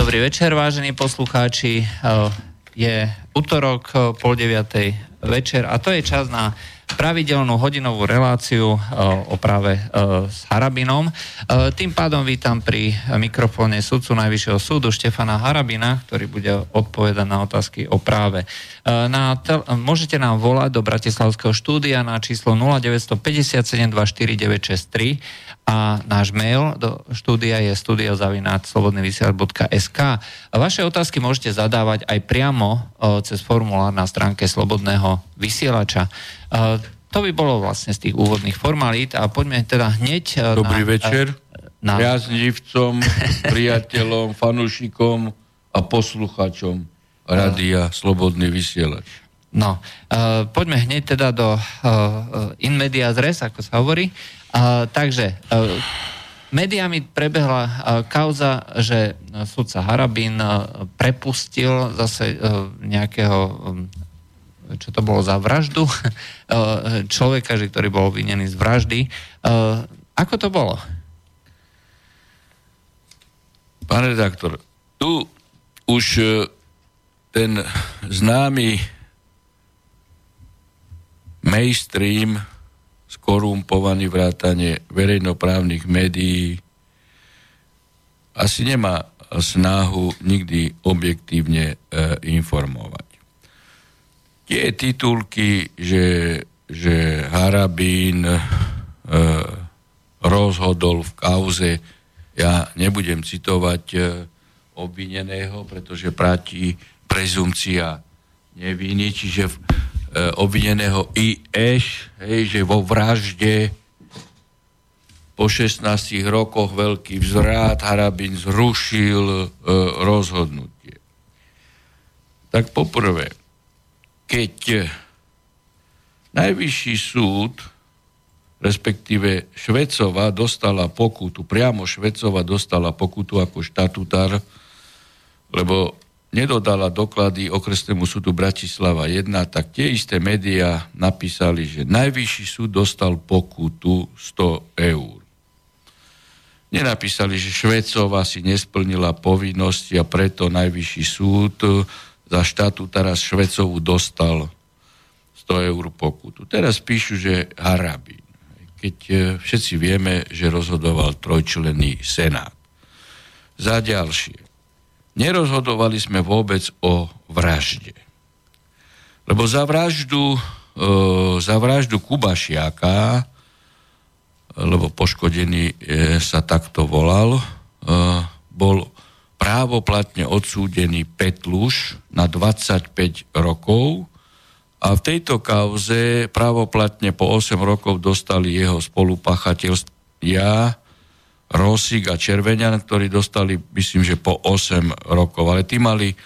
Dobrý večer, vážení poslucháči. Je útorok, pol deviatej večer a to je čas na pravidelnú hodinovú reláciu e, o práve e, s Harabinom. E, tým pádom vítam pri mikrofóne sudcu Najvyššieho súdu Štefana Harabina, ktorý bude odpovedať na otázky o práve. Na tel- môžete nám volať do Bratislavského štúdia na číslo 0957 24963 a náš mail do štúdia je studiozavináčslobodnyvysielač.sk. Vaše otázky môžete zadávať aj priamo cez formulár na stránke Slobodného vysielača. To by bolo vlastne z tých úvodných formalít a poďme teda hneď... Dobrý na, večer. Na... Priaznivcom, priateľom, fanúšikom a posluchačom Rádia Slobodný vysielač. No, uh, poďme hneď teda do uh, in media res, ako sa hovorí. Uh, takže, uh, médiami prebehla uh, kauza, že sudca Harabín uh, prepustil zase uh, nejakého um, čo to bolo za vraždu človeka, že, ktorý bol obvinený z vraždy. Ako to bolo? Pán redaktor, tu už ten známy mainstream skorumpovaný vrátanie verejnoprávnych médií asi nemá snahu nikdy objektívne e, informovať. Tie titulky, že, že Harabín e, rozhodol v kauze, ja nebudem citovať e, obvineného, pretože platí prezumcia neviny, čiže v, obvineného IŠ, hej, že vo vražde po 16 rokoch veľký vzrát Harabin zrušil e, rozhodnutie. Tak poprvé, keď najvyšší súd, respektíve Švecova dostala pokutu, priamo Švecova dostala pokutu ako štatutár, lebo nedodala doklady okresnému súdu Bratislava 1, tak tie isté médiá napísali, že najvyšší súd dostal pokutu 100 eur. Nenapísali, že Švecova si nesplnila povinnosti a preto najvyšší súd za štátu teraz Švecovu dostal 100 eur pokutu. Teraz píšu, že Harabín. Keď e, všetci vieme, že rozhodoval trojčlenný senát. Za ďalšie nerozhodovali sme vôbec o vražde. Lebo za vraždu, e, za vraždu Kubašiaka, lebo poškodený e, sa takto volal, e, bol právoplatne odsúdený Petluš na 25 rokov a v tejto kauze právoplatne po 8 rokov dostali jeho spolupachateľstvia Rosík a Červenian, ktorí dostali, myslím, že po 8 rokov, ale tí mali e,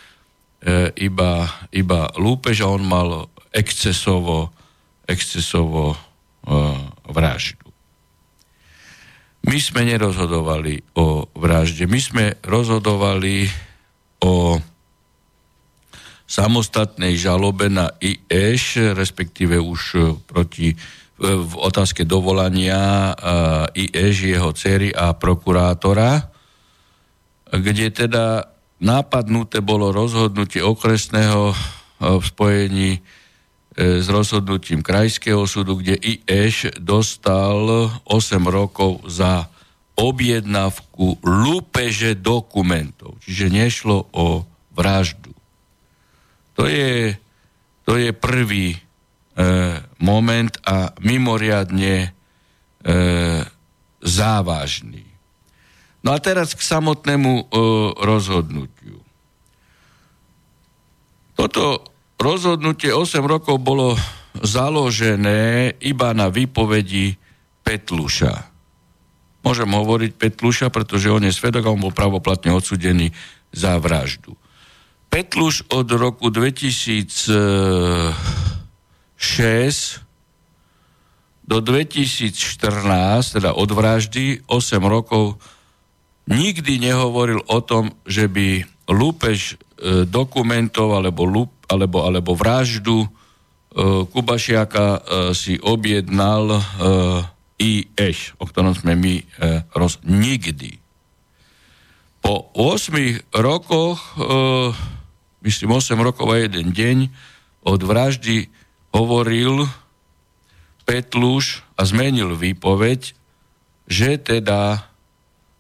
iba, iba lúpež a on mal excesovo, excesovo e, vraždu. My sme nerozhodovali o vražde, my sme rozhodovali o samostatnej žalobe na IEŠ, respektíve už proti v otázke dovolania IEŽ, jeho cery a prokurátora, kde teda nápadnuté bolo rozhodnutie okresného v spojení e, s rozhodnutím krajského súdu, kde IEŠ dostal 8 rokov za objednávku lúpeže dokumentov. Čiže nešlo o vraždu. To je, to je prvý e, moment a mimoriadne e, závažný. No a teraz k samotnému e, rozhodnutiu. Toto rozhodnutie 8 rokov bolo založené iba na výpovedi Petluša. Môžem hovoriť Petluša, pretože on je svedok a on bol pravoplatne odsudený za vraždu. Petluš od roku 2000 6 do 2014, teda od vraždy, 8 rokov, nikdy nehovoril o tom, že by lúpež e, dokumentov alebo, lup, alebo, alebo vraždu e, Kubašiaka e, si objednal e, IEŠ, o ktorom sme my e, roz... Nikdy. Po 8 rokoch, e, myslím 8 rokov a jeden deň, od vraždy hovoril Petluš a zmenil výpoveď, že teda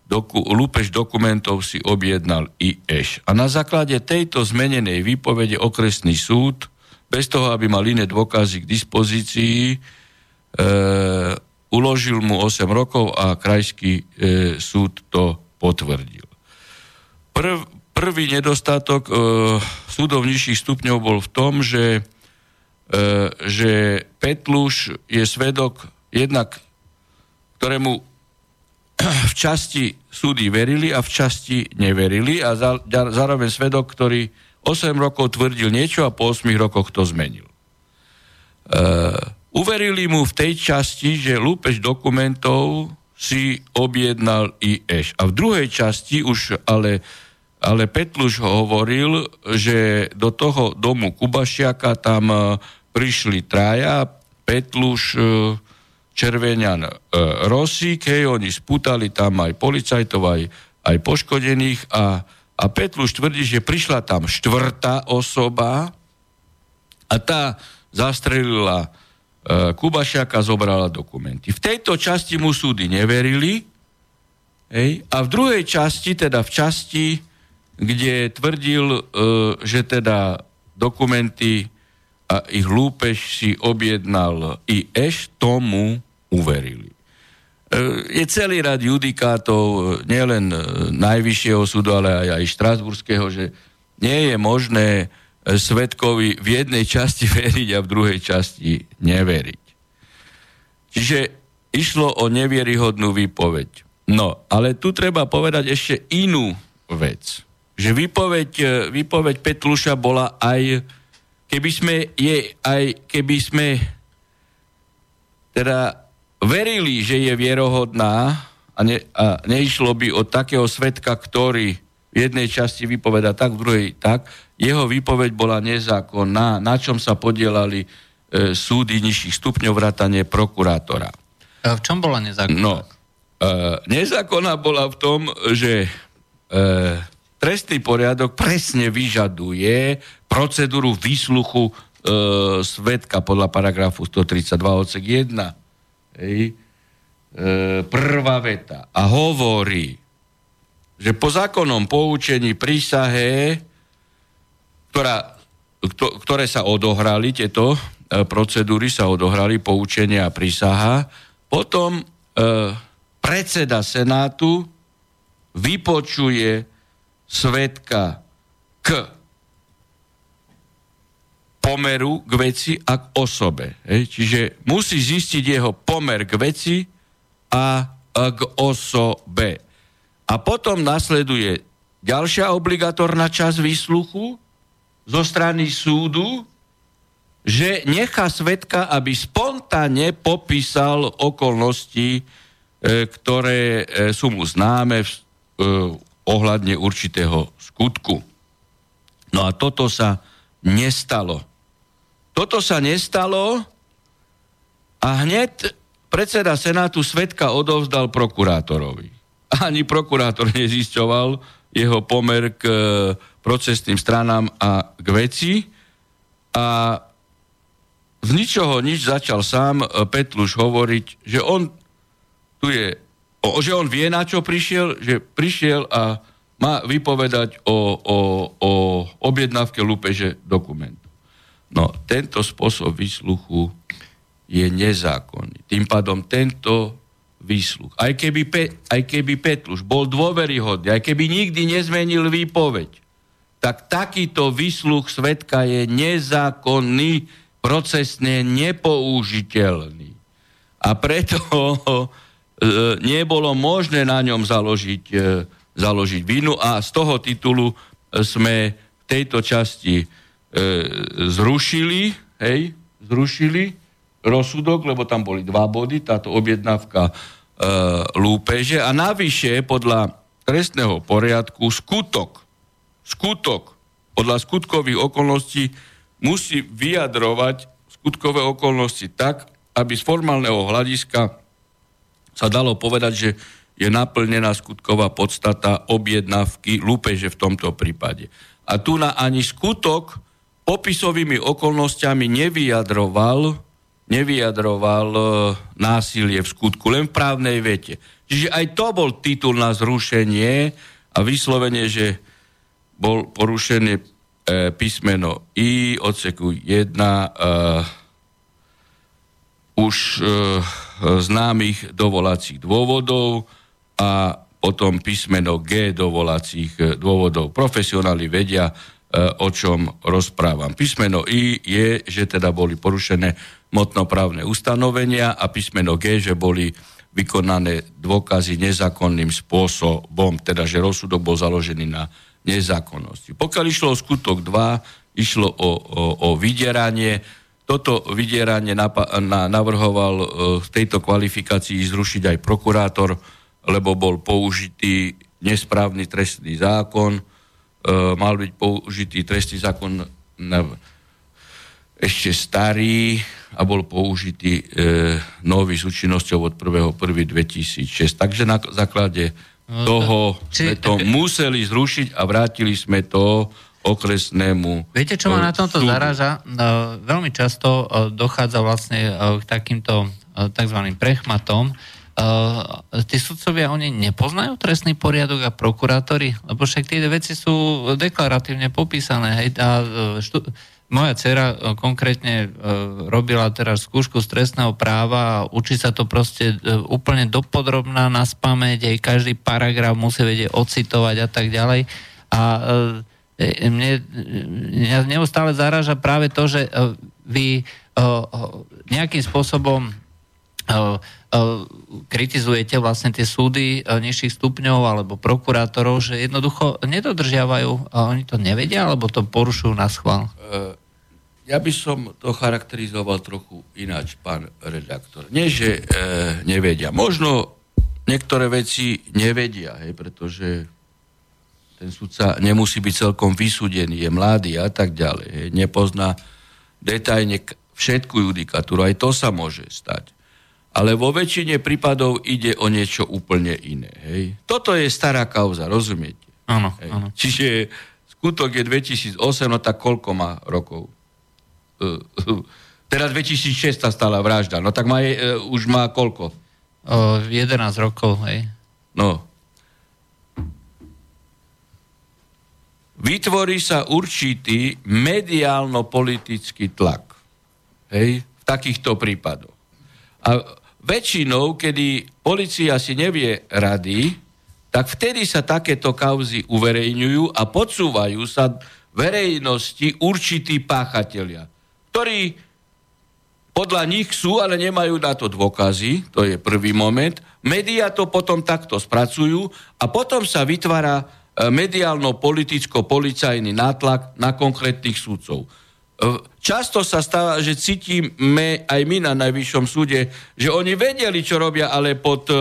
doku, lúpež dokumentov si objednal IŠ. A na základe tejto zmenenej výpovede okresný súd, bez toho, aby mal iné dôkazy k dispozícii, e, uložil mu 8 rokov a krajský e, súd to potvrdil. Prv, prvý nedostatok e, súdov nižších stupňov bol v tom, že E, že Petluš je svedok jednak, ktorému v časti súdy verili a v časti neverili a zároveň svedok, ktorý 8 rokov tvrdil niečo a po 8 rokoch to zmenil. Uh, uverili mu v tej časti, že lúpež dokumentov si objednal IŠ. A v druhej časti už ale, ale Petluš hovoril, že do toho domu Kubašiaka tam prišli traja, Petluš, e, Červenian, e, Rosík, hej, oni sputali tam aj policajtov, aj, aj poškodených a, a Petluš tvrdí, že prišla tam štvrtá osoba a tá zastrelila e, Kubašiaka, zobrala dokumenty. V tejto časti mu súdy neverili hej, a v druhej časti, teda v časti, kde tvrdil, že teda dokumenty a ich lúpež si objednal i eš tomu uverili. E, je celý rad judikátov, e, nielen e, Najvyššieho súdu, ale aj, aj Štrasburského, že nie je možné svetkovi v jednej časti veriť a v druhej časti neveriť. Čiže išlo o nevieryhodnú výpoveď. No, ale tu treba povedať ešte inú vec. Že výpoveď, výpoveď Petluša bola aj keby sme je aj, keby sme teda verili, že je vierohodná a, ne, a neišlo by od takého svetka, ktorý v jednej časti vypoveda tak, v druhej tak, jeho výpoveď bola nezákonná, na čom sa podielali e, súdy nižších stupňov vrátane prokurátora. A v čom bola nezákonná? No, e, nezákonná bola v tom, že e, trestný poriadok presne vyžaduje procedúru výsluchu e, svetka podľa paragrafu 132 odsek 1. Hej. E, prvá veta. A hovorí, že po zákonnom poučení prísahe, ktorá, ktoré sa odohrali, tieto e, procedúry sa odohrali, poučenia a prísaha, potom e, predseda Senátu vypočuje svetka k pomeru k veci a k osobe. Hej? Čiže musí zistiť jeho pomer k veci a k osobe. A potom nasleduje ďalšia obligatorná časť výsluchu zo strany súdu, že nechá svetka, aby spontánne popísal okolnosti, e, ktoré e, sú mu známe e, ohľadne určitého skutku. No a toto sa nestalo. Toto sa nestalo a hneď predseda Senátu Svetka odovzdal prokurátorovi. Ani prokurátor nezisťoval jeho pomer k e, procesným stranám a k veci a z ničoho nič začal sám e, Petluš hovoriť, že on tu je o, že on vie, na čo prišiel, že prišiel a má vypovedať o, o, o objednávke lúpeže dokumentu. No, tento spôsob výsluchu je nezákonný. Tým pádom tento výsluch, aj keby, Pe, aj keby Petluš bol dôveryhodný, aj keby nikdy nezmenil výpoveď, tak takýto výsluch svetka je nezákonný, procesne nepoužiteľný. A preto nebolo možné na ňom založiť, e, založiť vinu a z toho titulu e, sme v tejto časti zrušili, hej, zrušili rozsudok, lebo tam boli dva body, táto objednávka e, lúpeže a navyše podľa trestného poriadku skutok, skutok podľa skutkových okolností musí vyjadrovať skutkové okolnosti tak, aby z formálneho hľadiska sa dalo povedať, že je naplnená skutková podstata objednávky lúpeže v tomto prípade. A tu na ani skutok popisovými okolnostiami nevyjadroval, nevyjadroval e, násilie v skutku, len v právnej vete. Čiže aj to bol titul na zrušenie a vyslovene, že bol porušené e, písmeno I odseku 1 e, už e, známych dovolacích dôvodov a potom písmeno G dovolacích e, dôvodov. Profesionáli vedia, E, o čom rozprávam. Písmeno I je, že teda boli porušené motnoprávne ustanovenia a písmeno G, že boli vykonané dôkazy nezákonným spôsobom, teda že rozsudok bol založený na nezákonnosti. Pokiaľ išlo o skutok 2, išlo o, o, o vydieranie. Toto vydieranie napa- na, navrhoval e, v tejto kvalifikácii zrušiť aj prokurátor, lebo bol použitý nesprávny trestný zákon, E, mal byť použitý trestný zákon na, ešte starý a bol použitý e, nový s účinnosťou od 1.1.2006. Takže na základe no, toho či, sme to museli zrušiť a vrátili sme to okresnému Viete, čo ma na tomto súdu. zaráža? No, veľmi často e, dochádza vlastne k takýmto tzv. prechmatom, tí sudcovia, oni nepoznajú trestný poriadok a prokurátori? Lebo však tie veci sú deklaratívne popísané. Hej, a, e, štú, moja dcera konkrétne robila teraz skúšku z trestného práva a učí sa to proste úplne dopodrobná na spameť, aj každý paragraf musí vedieť ocitovať a tak ďalej. A mne, mňa neustále zaráža práve to, že vy nejakým spôsobom kritizujete vlastne tie súdy nižších stupňov alebo prokurátorov, že jednoducho nedodržiavajú, a oni to nevedia, alebo to porušujú na schvál? E, ja by som to charakterizoval trochu ináč, pán redaktor. Nie, že e, nevedia. Možno niektoré veci nevedia, hej, pretože ten sudca nemusí byť celkom vysúdený, je mladý a tak ďalej. Hej, nepozná detajne všetku judikatúru, aj to sa môže stať ale vo väčšine prípadov ide o niečo úplne iné. Hej. Toto je stará kauza, rozumiete? Áno, áno. Čiže skutok je 2008, no tak koľko má rokov? Uh, uh, teraz 2006 sa stala vražda, no tak má, uh, už má koľko? Uh, 11 rokov, hej. No. Vytvorí sa určitý mediálno-politický tlak. Hej, v takýchto prípadoch. A väčšinou, kedy policia si nevie rady, tak vtedy sa takéto kauzy uverejňujú a podsúvajú sa verejnosti určití páchatelia, ktorí podľa nich sú, ale nemajú na to dôkazy, to je prvý moment. Média to potom takto spracujú a potom sa vytvára mediálno-politicko-policajný nátlak na konkrétnych súdcov. Často sa stáva, že cítime aj my na Najvyššom súde, že oni vedeli, čo robia, ale pod uh,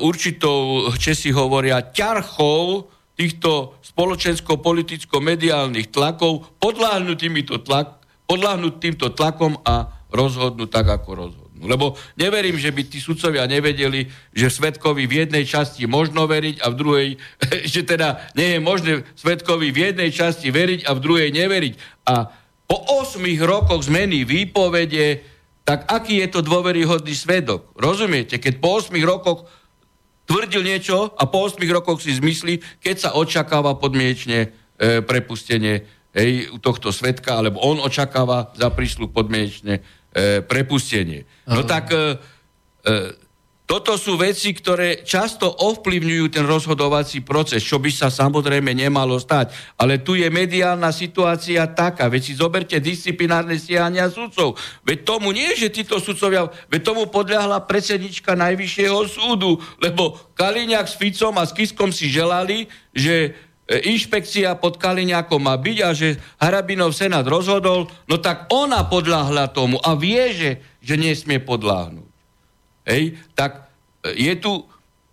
určitou, Česi hovoria, ťarchou týchto spoločensko-politicko-mediálnych tlakov podláhnuť týmto, tlak, podláhnuť týmto tlakom a rozhodnúť tak, ako rozhodnú. Lebo neverím, že by tí sudcovia nevedeli, že svetkovi v jednej časti možno veriť a v druhej, že teda nie je možné svetkovi v jednej časti veriť a v druhej neveriť. A po 8 rokoch zmeny výpovede, tak aký je to dôveryhodný svedok? Rozumiete? Keď po 8 rokoch tvrdil niečo a po 8 rokoch si zmyslí, keď sa očakáva podmienečne e, prepustenie hej, tohto svetka, alebo on očakáva za príslu podmienečne e, prepustenie. No tak e, e, toto sú veci, ktoré často ovplyvňujú ten rozhodovací proces, čo by sa samozrejme nemalo stať. Ale tu je mediálna situácia taká. Veď si zoberte disciplinárne stiahania sudcov. Veď tomu nie, že títo sudcovia, veď tomu podľahla predsednička Najvyššieho súdu, lebo Kaliňák s Ficom a s Kiskom si želali, že inšpekcia pod Kaliňákom má byť a že Harabinov senát rozhodol, no tak ona podľahla tomu a vie, že, že nesmie podľahnuť hej, tak e, je tu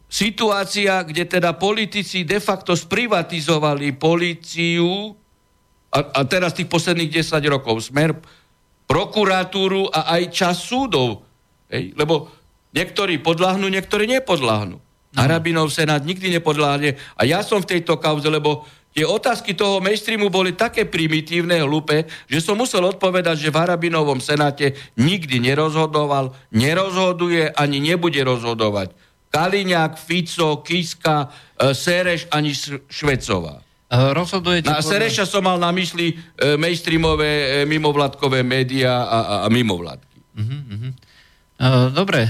situácia, kde teda politici de facto sprivatizovali policiu a, a teraz tých posledných 10 rokov smer prokuratúru a aj čas súdov. Hej, lebo niektorí podľahnú, niektorí nepodľahnú. No. Harabinov senát nikdy nepodláhne. A ja som v tejto kauze, lebo tie otázky toho mainstreamu boli také primitívne, hlúpe, že som musel odpovedať, že v Harabinovom senáte nikdy nerozhodoval, nerozhoduje ani nebude rozhodovať. Kaliňák, Fico, Kiska, e, Sereš ani Švecová. E, rozhodujete... Na Sereša som mal na mysli e, mainstreamové mimovládkové médiá a, a, a mimovládky. Uh-huh, uh-huh. Dobre,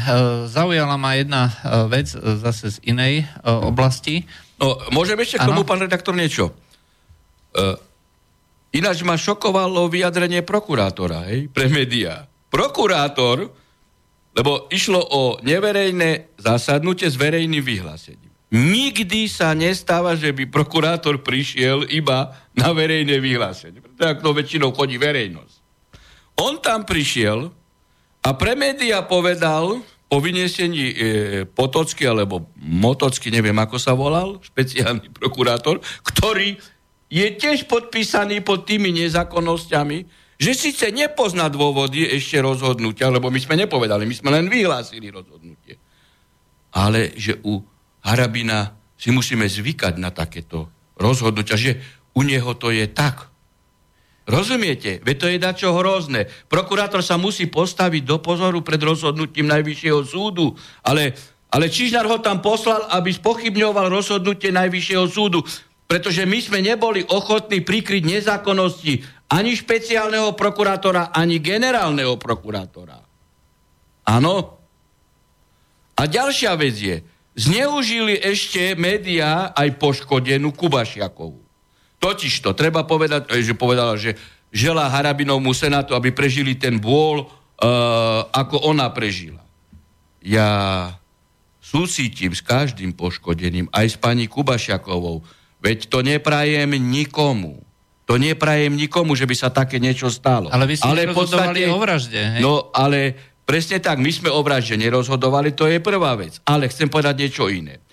zaujala ma jedna vec zase z inej oblasti. No, môžem ešte k tomu, pán redaktor, niečo? Ináč ma šokovalo vyjadrenie prokurátora hej, pre médiá. Prokurátor, lebo išlo o neverejné zasadnutie s verejným vyhlásením. Nikdy sa nestáva, že by prokurátor prišiel iba na verejné vyhlásenie. Preto to väčšinou chodí verejnosť. On tam prišiel a pre média povedal po vyniesení e, Potocky alebo Motocky, neviem ako sa volal, špeciálny prokurátor, ktorý je tiež podpísaný pod tými nezákonnosťami, že síce nepozná dôvody ešte rozhodnutia, lebo my sme nepovedali, my sme len vyhlásili rozhodnutie. Ale že u Harabina si musíme zvykať na takéto rozhodnutia, že u neho to je tak. Rozumiete? Veď to je dačo hrozné. Prokurátor sa musí postaviť do pozoru pred rozhodnutím Najvyššieho súdu, ale, ale Čižnár ho tam poslal, aby spochybňoval rozhodnutie Najvyššieho súdu, pretože my sme neboli ochotní prikryť nezákonnosti ani špeciálneho prokurátora, ani generálneho prokurátora. Áno? A ďalšia vec je, zneužili ešte médiá aj poškodenú Kubašiakovú. Totiž to, treba povedať, eh, že povedala, že žela Harabinovmu senátu, aby prežili ten bôl, uh, ako ona prežila. Ja súcitím s každým poškodeným, aj s pani Kubašiakovou. Veď to neprajem nikomu. To neprajem nikomu, že by sa také niečo stalo. Ale vy ste ale podstate, o vražde. Hej? No, ale Presne tak, my sme o vražde nerozhodovali, to je prvá vec. Ale chcem povedať niečo iné.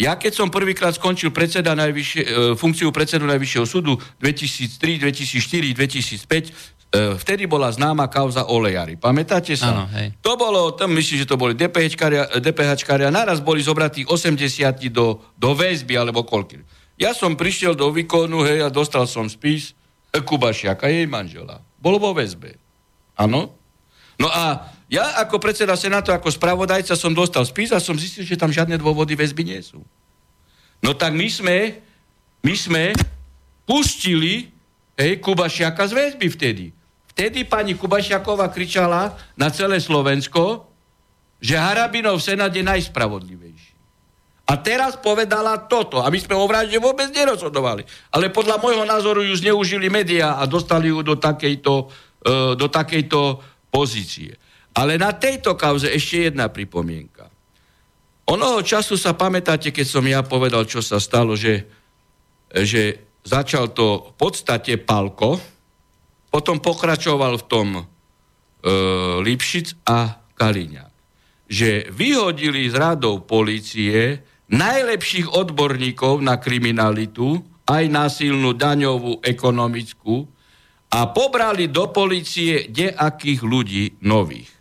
Ja keď som prvýkrát skončil predseda najvyššie, e, funkciu predsedu Najvyššieho súdu 2003, 2004, 2005, vtedy bola známa kauza olejary. Pamätáte sa? Áno, hej. To bolo, tam myslím, že to boli DPH-čkári a naraz boli zobratí 80 do, do väzby alebo koľky. Ja som prišiel do výkonu, hej, a dostal som spis Kubašiaka, jej manžela. Bol vo väzbe. Áno? No a ja ako predseda Senátu, ako spravodajca som dostal spis a som zistil, že tam žiadne dôvody väzby nie sú. No tak my sme, my sme pustili hej, Kubašiaka z väzby vtedy. Vtedy pani Kubašiaková kričala na celé Slovensko, že Harabinov Senát je najspravodlivejší. A teraz povedala toto. A my sme o vražde vôbec nerozhodovali. Ale podľa môjho názoru ju zneužili médiá a dostali ju do takejto, uh, do takejto pozície. Ale na tejto kauze ešte jedna pripomienka. Onoho času sa pamätáte, keď som ja povedal, čo sa stalo, že, že začal to v podstate Palko, potom pokračoval v tom e, Lipšic a Kaliňák. Že vyhodili z radov policie najlepších odborníkov na kriminalitu, aj násilnú daňovú, ekonomickú, a pobrali do policie deakých ľudí nových.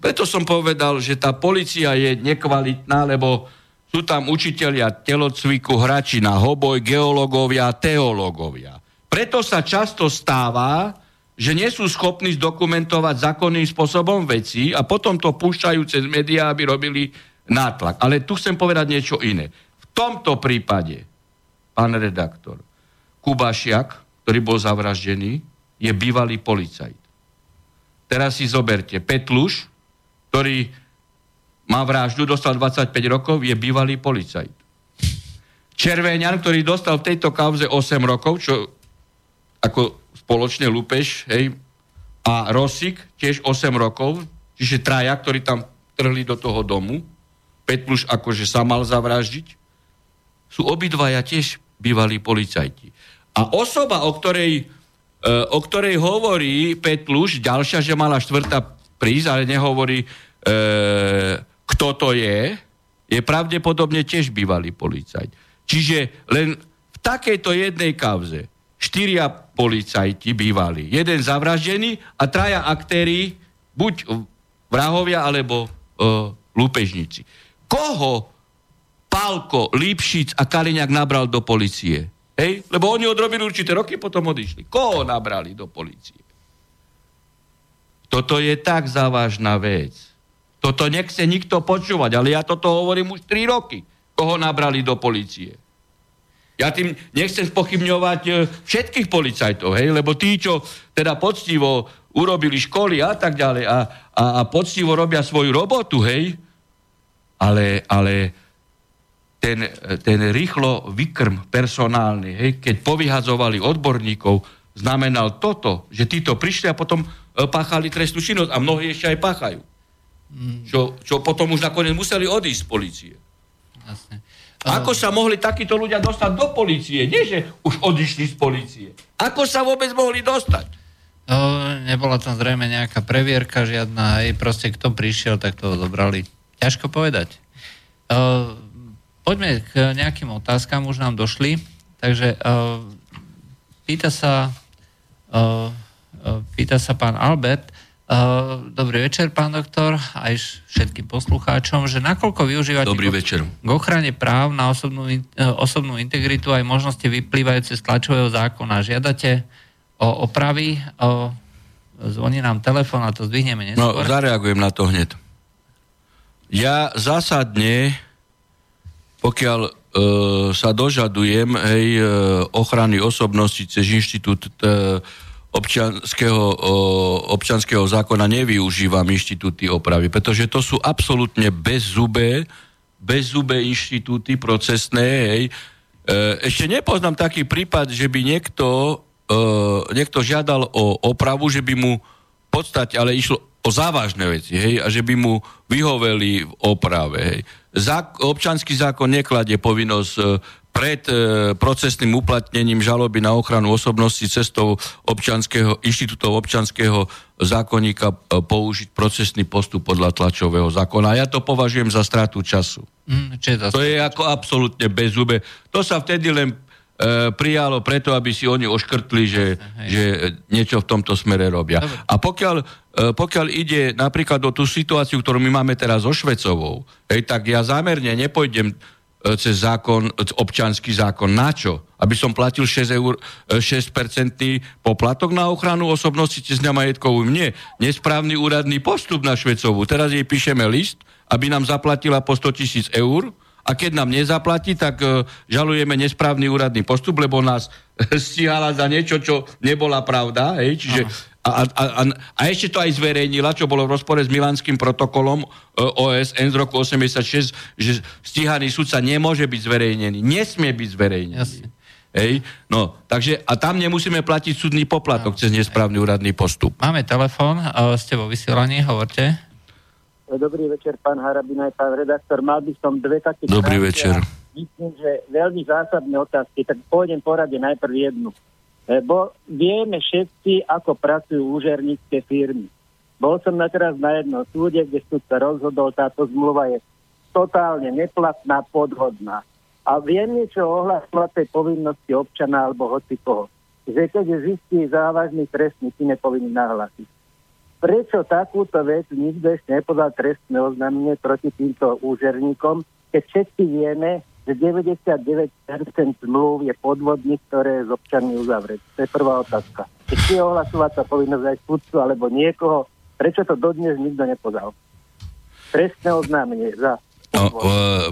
Preto som povedal, že tá policia je nekvalitná, lebo sú tam učitelia telocviku, hráči na hoboj, geológovia, teológovia. Preto sa často stáva, že nie sú schopní zdokumentovať zákonným spôsobom veci a potom to púšťajú cez médiá, aby robili nátlak. Ale tu chcem povedať niečo iné. V tomto prípade, pán redaktor, Kubašiak, ktorý bol zavraždený, je bývalý policajt. Teraz si zoberte, Petluš, ktorý má vraždu, dostal 25 rokov, je bývalý policajt. Červeňan, ktorý dostal v tejto kauze 8 rokov, čo ako spoločne lúpeš, hej, a Rosik tiež 8 rokov, čiže traja, ktorí tam trhli do toho domu, Petluš akože sa mal zavraždiť, sú obidvaja tiež bývalí policajti. A osoba, o ktorej, e, o ktorej hovorí Petluš, ďalšia, že mala štvrtá prísť, ale nehovorí, e, kto to je, je pravdepodobne tiež bývalý policajt. Čiže len v takejto jednej kauze štyria policajti bývali. Jeden zavraždený a traja aktéri, buď vrahovia, alebo e, lúpežníci. Koho Pálko, Lipšic a Kaliňák nabral do policie? Hej? Lebo oni odrobili určité roky, potom odišli. Koho nabrali do policie? Toto je tak závažná vec. Toto nechce nikto počúvať, ale ja toto hovorím už 3 roky. Koho nabrali do policie? Ja tým nechcem spochybňovať e, všetkých policajtov, hej, lebo tí, čo teda poctivo urobili školy a tak ďalej a, a, a poctivo robia svoju robotu, hej, ale, ale ten, ten rýchlo vykrm personálny, hej, keď povyhazovali odborníkov, znamenal toto, že títo prišli a potom páchali trestnú činnosť a mnohí ešte aj páchajú. Mm. Čo, čo potom už nakoniec museli odísť z policie. Jasne. Ako sa mohli takíto ľudia dostať do policie? Nie, že už odišli z policie. Ako sa vôbec mohli dostať? No, nebola tam zrejme nejaká previerka žiadna, aj proste kto prišiel, tak to zobrali. Ťažko povedať. Uh, poďme k nejakým otázkam, už nám došli. Takže uh, pýta sa uh, pýta sa pán Albert, dobrý večer, pán doktor, aj všetkým poslucháčom, že nakoľko využívate dobrý večer. k ochrane práv na osobnú, uh, osobnú integritu aj možnosti vyplývajúce z tlačového zákona. Žiadate o opravy, o, zvoní nám telefón a to zdvihneme neskôr. No, zareagujem na to hneď. Ja zásadne, pokiaľ uh, sa dožadujem hej, uh, ochrany osobnosti cez inštitút uh, občanského, občanského zákona nevyužívam inštitúty opravy, pretože to sú absolútne bezzubé, bezzubé inštitúty procesné. Hej. E, ešte nepoznám taký prípad, že by niekto, e, niekto žiadal o opravu, že by mu v podstate, ale išlo o závažné veci, hej, a že by mu vyhoveli v oprave. Hej. Zák- občanský zákon nekladie povinnosť e, pred e, procesným uplatnením žaloby na ochranu osobnosti cestou občanského, inštitútov občanského zákonníka e, použiť procesný postup podľa tlačového zákona. Ja to považujem za stratu času. Mm, to, to je ako absolútne bezúbe. To sa vtedy len e, prijalo preto, aby si oni oškrtli, že, že niečo v tomto smere robia. Dobre. A pokiaľ, e, pokiaľ ide napríklad o tú situáciu, ktorú my máme teraz so Švecovou, hej, tak ja zámerne nepojdem cez zákon, občanský zákon. Na čo? Aby som platil 6, eur, 6% e, poplatok na ochranu osobnosti cez majetkovú. Nie. Nesprávny úradný postup na Švecovú. Teraz jej píšeme list, aby nám zaplatila po 100 tisíc eur a keď nám nezaplatí, tak žalujeme nesprávny úradný postup, lebo nás stíhala za niečo, čo nebola pravda. Hej? Čiže a, a, a, a ešte to aj zverejnila, čo bolo v rozpore s Milánskym protokolom e, OSN z roku 86, že stíhaný sudca nemôže byť zverejnený. Nesmie byť zverejnený. Jasne. Hej? No, takže a tam nemusíme platiť súdny poplatok no, cez nesprávny úradný postup. Máme telefón, ste vo vysielaní, hovorte. Dobrý večer, pán Harabina, pán redaktor. Mal by som dve také... Dobrý večer. Myslím, že veľmi zásadné otázky, tak pôjdem porade najprv jednu. Lebo vieme všetci, ako pracujú úžernícke firmy. Bol som na teraz na jednom súde, kde súd sa rozhodol, táto zmluva je totálne neplatná, podhodná. A viem niečo o tej povinnosti občana alebo hoci koho. Že keď zistí závažný trestný, si nepovinný nahlásiť. Prečo takúto vec nikto ešte nepodal trestné oznámenie proti týmto úžerníkom, keď všetci vieme, že 99% zmluv je podvodných, ktoré z občanmi uzavrieť. To je prvá otázka. Či je ohlasovať sa povinnosť aj sudcu alebo niekoho, prečo to dodnes nikto nepodal? Trestné oznámenie za No,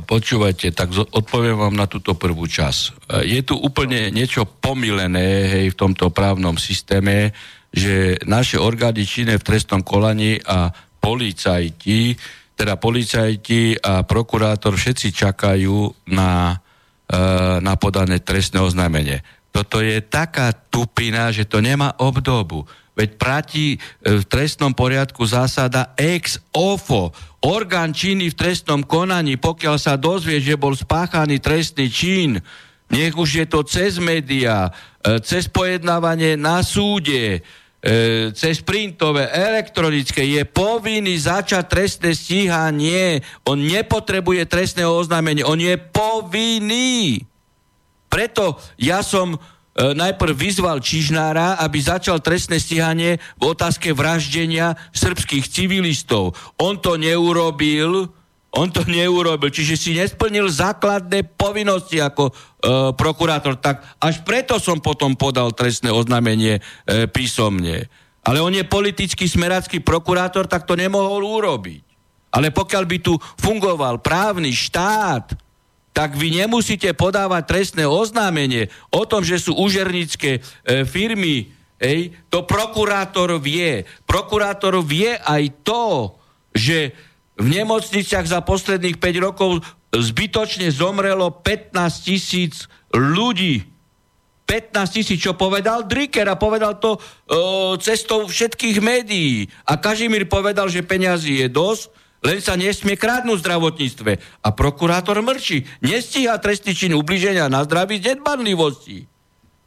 počúvajte, tak odpoviem vám na túto prvú čas. E, je tu úplne niečo pomilené hej, v tomto právnom systéme, že naše orgány činné v trestnom kolaní a policajti teda policajti a prokurátor všetci čakajú na, e, na podané trestné oznámenie. Toto je taká tupina, že to nemá obdobu. Veď platí e, v trestnom poriadku zásada ex ofo. Orgán činný v trestnom konaní, pokiaľ sa dozvie, že bol spáchaný trestný čin, nech už je to cez média, e, cez pojednávanie na súde, e, cez printové, elektronické, je povinný začať trestné stíhanie. On nepotrebuje trestné oznámenie, on je povinný. Preto ja som e, najprv vyzval Čižnára, aby začal trestné stíhanie v otázke vraždenia srbských civilistov. On to neurobil, On to neurobil, čiže si nesplnil základné povinnosti ako e, prokurátor. Tak až preto som potom podal trestné oznámenie e, písomne. Ale on je politický smerácky prokurátor, tak to nemohol urobiť. Ale pokiaľ by tu fungoval právny štát, tak vy nemusíte podávať trestné oznámenie o tom, že sú užernické e, firmy. Ej, to prokurátor vie. Prokurátor vie aj to, že v nemocniciach za posledných 5 rokov zbytočne zomrelo 15 tisíc ľudí. 15 tisíc, čo povedal Dricker a povedal to o, cestou všetkých médií. A Kažimír povedal, že peňazí je dosť, len sa nesmie krádnuť v zdravotníctve. A prokurátor mrčí. Nestíha trestný čin ubliženia na zdraví z nedbanlivosti.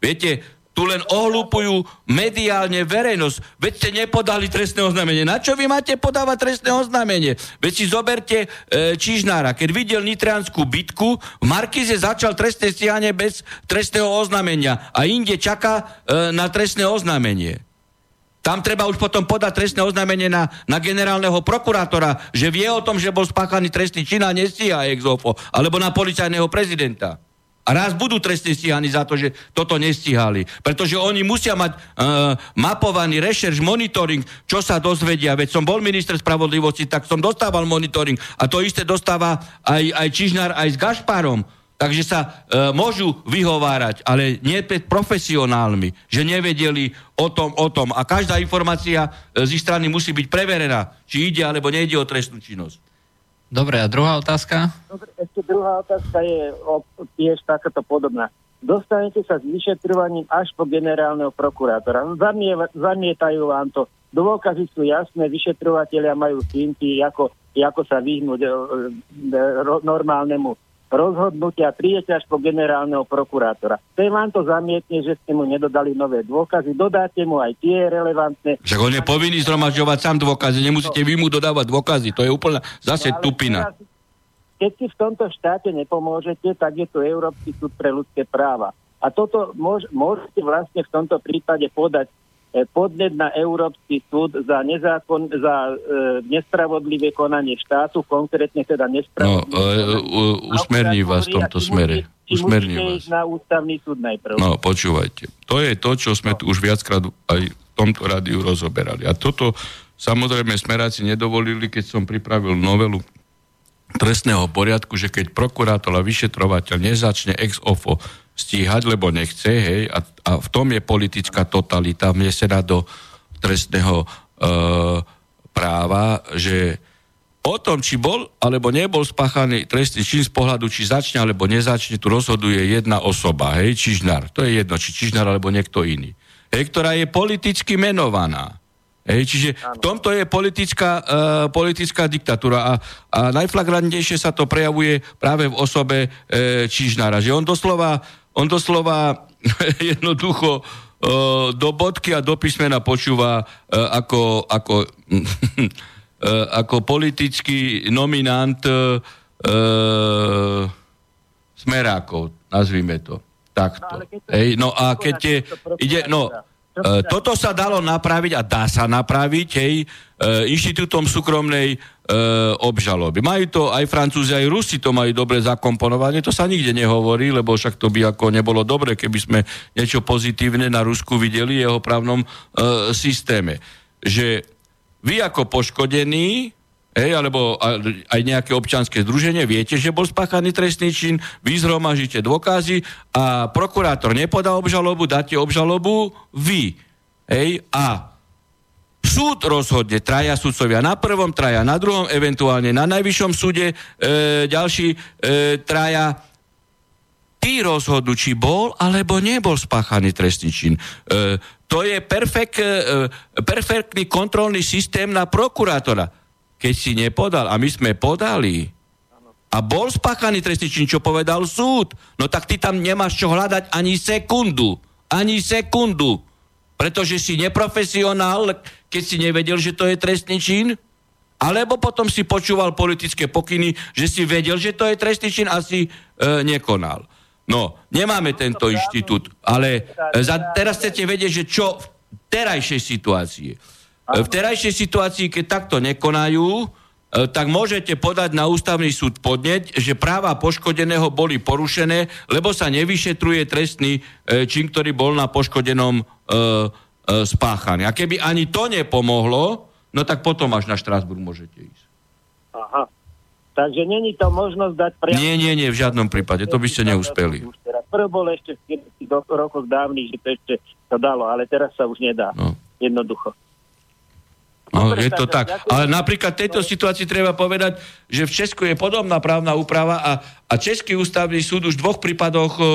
Viete, tu len ohlupujú mediálne verejnosť. Veď ste nepodali trestné oznámenie. Na čo vy máte podávať trestné oznámenie? Veď si zoberte e, Čižnára. Keď videl nitrianskú bitku, v Markize začal trestné stíhanie bez trestného oznámenia a inde čaká e, na trestné oznámenie. Tam treba už potom podať trestné oznámenie na, na generálneho prokurátora, že vie o tom, že bol spáchaný trestný čin a nestíha ex alebo na policajného prezidenta. A raz budú trestne stíhaní za to, že toto nestíhali. Pretože oni musia mať uh, mapovaný rešerš, monitoring, čo sa dozvedia. Veď som bol minister spravodlivosti, tak som dostával monitoring. A to isté dostáva aj, aj Čižnár, aj s Gašparom. Takže sa uh, môžu vyhovárať, ale nie pred profesionálmi, že nevedeli o tom, o tom. A každá informácia uh, z ich strany musí byť preverená, či ide alebo nejde o trestnú činnosť. Dobre, a druhá otázka? Dobre, ešte druhá otázka je o, tiež takáto podobná. Dostanete sa s vyšetrovaním až po generálneho prokurátora. Zamie, zamietajú vám to. Dôkazy sú jasné, vyšetrovateľia majú finty, ako, ako sa vyhnúť e, e, normálnemu rozhodnutia až po generálneho prokurátora. Ten vám to zamietne, že ste mu nedodali nové dôkazy, dodáte mu aj tie relevantné. Však on je povinný zhromažďovať sám dôkazy, nemusíte vy mu dodávať dôkazy, to je úplne zase no, tupina. keď si v tomto štáte nepomôžete, tak je tu Európsky súd pre ľudské práva. A toto môž, môžete vlastne v tomto prípade podať podnet na Európsky súd za, nezákon, za e, nespravodlivé konanie štátu, konkrétne teda nespravodlivé. No, e, usmerní vás v tomto smere. Usmerní vás. na ústavný súd najprv. No, počúvajte. To je to, čo sme tu už viackrát aj v tomto rádiu rozoberali. A toto samozrejme smeráci nedovolili, keď som pripravil novelu trestného poriadku, že keď prokurátor a vyšetrovateľ nezačne ex ofo stíhať, lebo nechce, hej, a, a v tom je politická totalita vnesená do trestného e, práva, že o tom, či bol alebo nebol spáchaný trestný čin z pohľadu, či začne alebo nezačne, tu rozhoduje jedna osoba, hej, Čižnár. To je jedno, či Čižnár alebo niekto iný. Hej, ktorá je politicky menovaná. Hej, čiže v tomto je politická, uh, politická diktatúra a, a najflagrantnejšie sa to prejavuje práve v osobe uh, Čižnára, že on doslova, on doslova jednoducho uh, do bodky a do písmena počúva uh, ako, ako, uh, ako politický nominant smerákov, nazvime to takto. No, Hej, no a keď je, ide, no, E, toto sa dalo napraviť a dá sa napraviť hej, e, inštitútom súkromnej e, obžaloby. Majú to aj Francúzi, aj Rusi to majú dobre zakomponované, to sa nikde nehovorí, lebo však to by ako nebolo dobre, keby sme niečo pozitívne na Rusku videli jeho právnom e, systéme. Že vy ako poškodení Hej, alebo aj nejaké občanské združenie, viete, že bol spáchaný trestný čin, vy zhromažíte dôkazy a prokurátor nepodá obžalobu, dáte obžalobu vy. Hej, a súd rozhodne, traja sudcovia na prvom, traja na druhom, eventuálne na najvyššom súde, e, ďalší e, traja tí rozhodnú, či bol alebo nebol spáchaný trestný čin. E, to je perfekt, e, perfektný kontrolný systém na prokurátora keď si nepodal, a my sme podali, a bol spáchaný trestný čin, čo povedal súd, no tak ty tam nemáš čo hľadať ani sekundu. Ani sekundu. Pretože si neprofesionál, keď si nevedel, že to je trestný čin, alebo potom si počúval politické pokyny, že si vedel, že to je trestný čin a si e, nekonal. No, nemáme tento inštitút, ale e, za, teraz chcete vedieť, že čo v terajšej situácii. V terajšej situácii, keď takto nekonajú, tak môžete podať na ústavný súd podneť, že práva poškodeného boli porušené, lebo sa nevyšetruje trestný e, čin, ktorý bol na poškodenom e, e, spáchaný. A keby ani to nepomohlo, no tak potom až na Štrásburg môžete ísť. Aha. Takže není to možnosť dať priamo... Nie, nie, nie, v žiadnom prípade. To by ste neúspeli. Prv bol ešte v rokoch dávnych, že to ešte to dalo, ale teraz sa už nedá. No. Jednoducho. No, je to tak. Ale napríklad v tejto situácii treba povedať, že v Česku je podobná právna úprava a, a Český ústavný súd už v dvoch prípadoch e,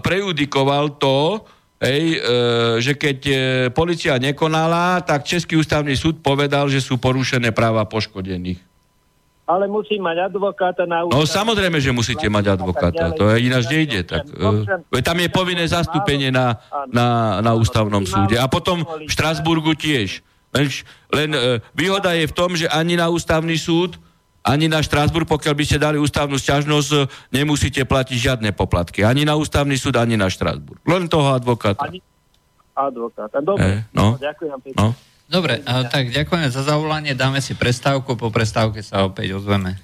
prejudikoval to, hej, e, že keď e, policia nekonala, tak Český ústavný súd povedal, že sú porušené práva poškodených. Ale musí mať advokáta na ústav. No samozrejme, že musíte mať advokáta. To je ináč nejde. Tak, e, tam je povinné zastúpenie na, na, na ústavnom súde. A potom v Štrasburgu tiež. Len, len e, výhoda je v tom, že ani na ústavný súd, ani na Štrásburg, pokiaľ by ste dali ústavnú sťažnosť, e, nemusíte platiť žiadne poplatky. Ani na ústavný súd, ani na Štrásburg. Len toho advokáta. Ani advokáta. Dobre, e, no. ďakujem pekne. No. Dobre, tak ďakujeme za zavolanie, dáme si prestávku, po prestávke sa opäť ozveme.